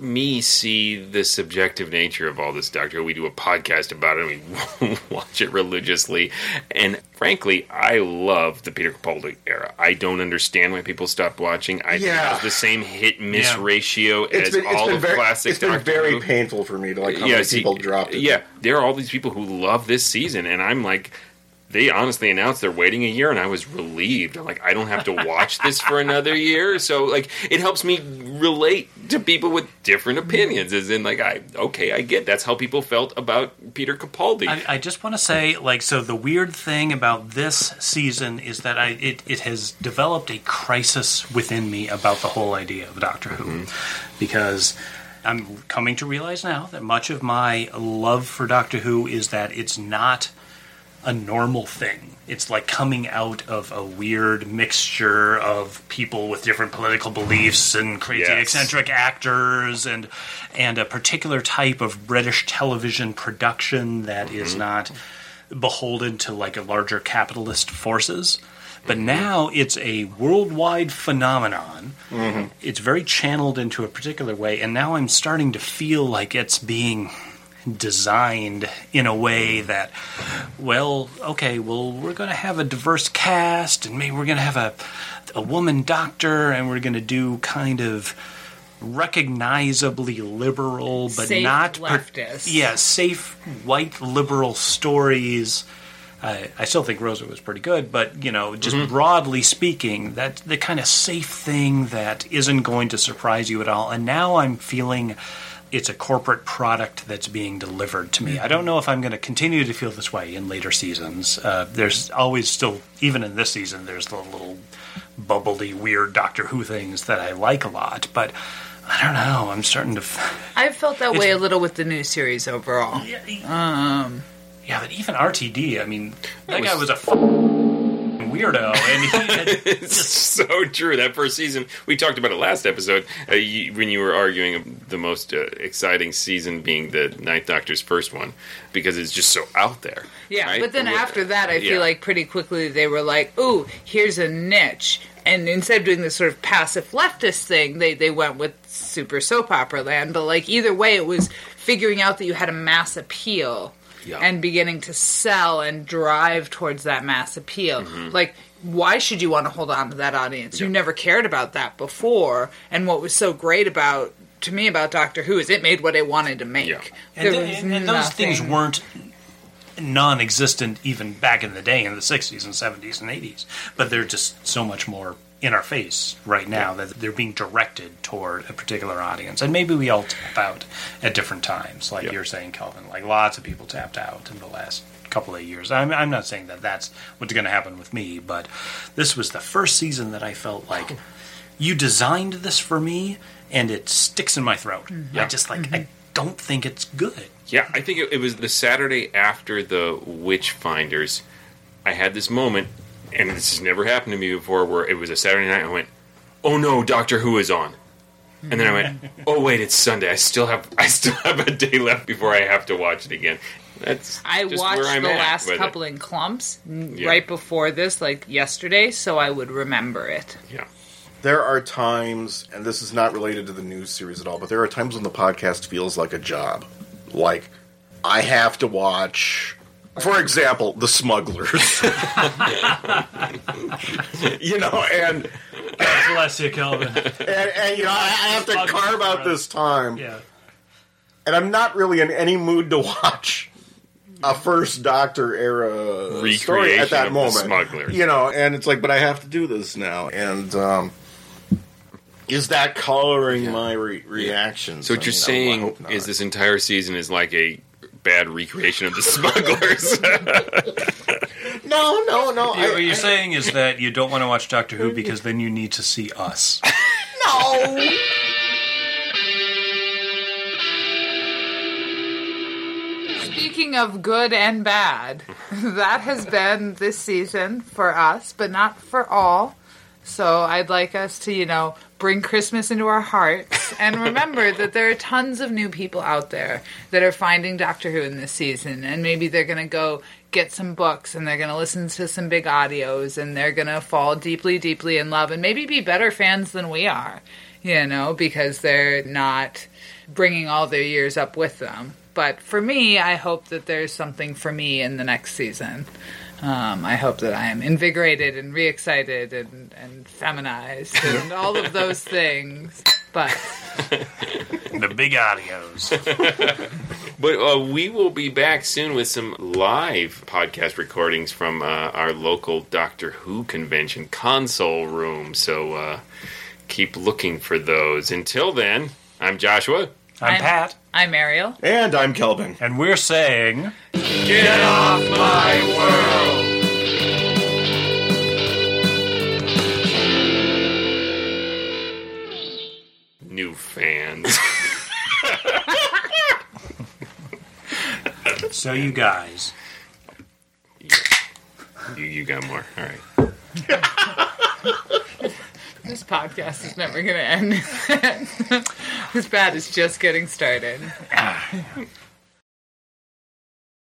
S6: me see the subjective nature of all this Doctor We do a podcast about it and we *laughs* watch it religiously. And frankly, I love the Peter Capaldi era. I don't understand why people stopped watching. I
S2: Yeah.
S6: has the same hit miss
S5: Yeah.
S6: ratio
S2: It's
S6: as
S2: been,
S6: all the
S2: very,
S6: classic
S2: it's been
S6: Doctor
S2: very
S6: Who.
S2: painful for me to like how many
S6: see,
S2: people dropped it.
S6: Yeah, there are all these people who love this season, and I'm like, they honestly announced they're waiting a year, and I was relieved. I'm like, I don't have to watch this for another year. So like, it helps me relate to people with different opinions. As in, like, I okay, I get that's how people felt about Peter Capaldi.
S5: I, I just want to say, like, so the weird thing about this season is that I it, it has developed a crisis within me about the whole idea of Doctor Who, mm-hmm. because I'm coming to realize now that much of my love for Doctor Who is that it's not a normal thing. It's like coming out of a weird mixture of people with different political beliefs and crazy
S6: Yes.
S5: eccentric actors and and a particular type of British television production that is mm-hmm. not beholden to like a larger capitalist forces. But mm-hmm. now it's a worldwide phenomenon. Mm-hmm. It's very channeled into a particular way, and now I'm starting to feel like it's being designed in a way that, well, okay, well, we're going to have a diverse cast, and maybe we're going to have a, a woman doctor, and we're going to do kind of recognizably liberal, but
S4: Safe
S5: not per-
S4: leftist.
S5: yeah, safe white liberal stories. I, I still think Rosa was pretty good, but you know, just mm-hmm. broadly speaking, that's the kind of safe thing that isn't going to surprise you at all. And now I'm feeling it's a corporate product that's being delivered to me. I don't know if I'm going to continue to feel this way in later seasons. Uh, there's always still, even in this season, there's the little bubbly, weird Doctor Who things that I like a lot, but. I don't know. I'm starting to. F-
S4: I've felt that way a little with the new series overall. Um,
S5: Yeah, but even RTD, I mean, that
S6: was-
S5: guy was a f- weirdo, and *laughs*
S6: It's so true. That first season, we talked about it last episode uh, you, when you were arguing the most uh, exciting season being the Ninth Doctor's first one because it's just so out there.
S4: yeah,
S6: right?
S4: but then
S6: What-
S4: after that, I
S6: yeah.
S4: feel like pretty quickly they were like, "Ooh, here's a niche." And instead of doing this sort of passive leftist thing, they they went with super soap opera land. But like either way, it was figuring out that you had a mass appeal
S6: Yeah.
S4: and beginning to sell and drive towards that mass appeal.
S6: Mm-hmm.
S4: Like, why should you want to hold on to that audience? You never cared about that before. And what was so great about to me about Doctor Who is it made what it wanted to make.
S6: Yeah.
S5: and,
S4: There
S5: th-
S4: was
S5: and- and those things weren't non-existent even back in the day in the 60s and 70s and 80s but they're just so much more in our face right now that they're being directed toward a particular audience, and maybe we all tap out at different times, like
S6: Yep.
S5: you're saying, Kelvin. Like lots of people tapped out in the last couple of years. I'm, I'm not saying that that's what's going to happen with me, but this was the first season that I felt like oh. you designed this for me, and it sticks in my throat. Mm-hmm. I just like mm-hmm. I don't think it's good.
S6: Yeah, I think it, it was the Saturday after the Witchfinders. I had this moment, and this has never happened to me before, where it was a Saturday night. And I went, "Oh no, Doctor Who is on," and then I went, *laughs* "Oh wait, it's Sunday. I still have I still have a day left before I have to watch it again." That's
S4: I
S6: just
S4: watched
S6: where I'm
S4: the
S6: at
S4: last
S6: with it.
S4: couple in clumps
S6: Yeah.
S4: right before this, like yesterday, so I would remember it.
S6: Yeah,
S2: There are times, and this is not related to the news series at all, but there are times when the podcast feels like a job. Like, I have to watch, for example, The Smugglers. *laughs* you know, and, God
S5: Bless you, Kelvin.
S2: and, and, you know, I I have to carve out this time.
S5: yeah.
S2: And I'm not really in any mood to watch a First Doctor era story
S6: Recreation
S2: at that
S6: of The
S2: moment.
S6: Smugglers.
S2: You know, and it's like, but I have to do this now. And, um, is that coloring my re- reactions?
S6: So what
S2: I
S6: you're
S2: mean, I
S6: saying
S2: hope not.
S6: is this entire season is like a bad recreation of the *laughs* Smugglers. *laughs*
S2: No, no, no. I,
S5: what you're
S2: I-
S5: saying is that you don't want to watch Doctor Who because then you need to see us. *laughs*
S2: No.
S4: Speaking of good and bad, that has been this season for us, but not for all. So I'd like us to, you know, bring Christmas into our hearts and remember that there are tons of new people out there that are finding Doctor Who in this season. And maybe they're going to go get some books and they're going to listen to some big audios and they're going to fall deeply, deeply in love and maybe be better fans than we are, you know, because they're not bringing all their years up with them. But for me, I hope that there's something for me in the next season. Um, I hope that I am invigorated and re-excited and, and feminized and all of those things. But *laughs*
S5: the big audios. *laughs*
S6: But uh, we will be back soon with some live podcast recordings from uh, our local Doctor Who convention console room. So uh, keep looking for those. Until then, I'm Joshua.
S5: I'm
S4: I'm-
S5: Pat,
S4: I'm Ariel.
S2: And I'm Kelvin.
S5: and we're saying.
S6: Get off my world! New fans. *laughs*
S5: So, you guys,
S6: you, you got more. All right. *laughs*
S4: This podcast is never going to end. *laughs* this bad is just getting started. *laughs*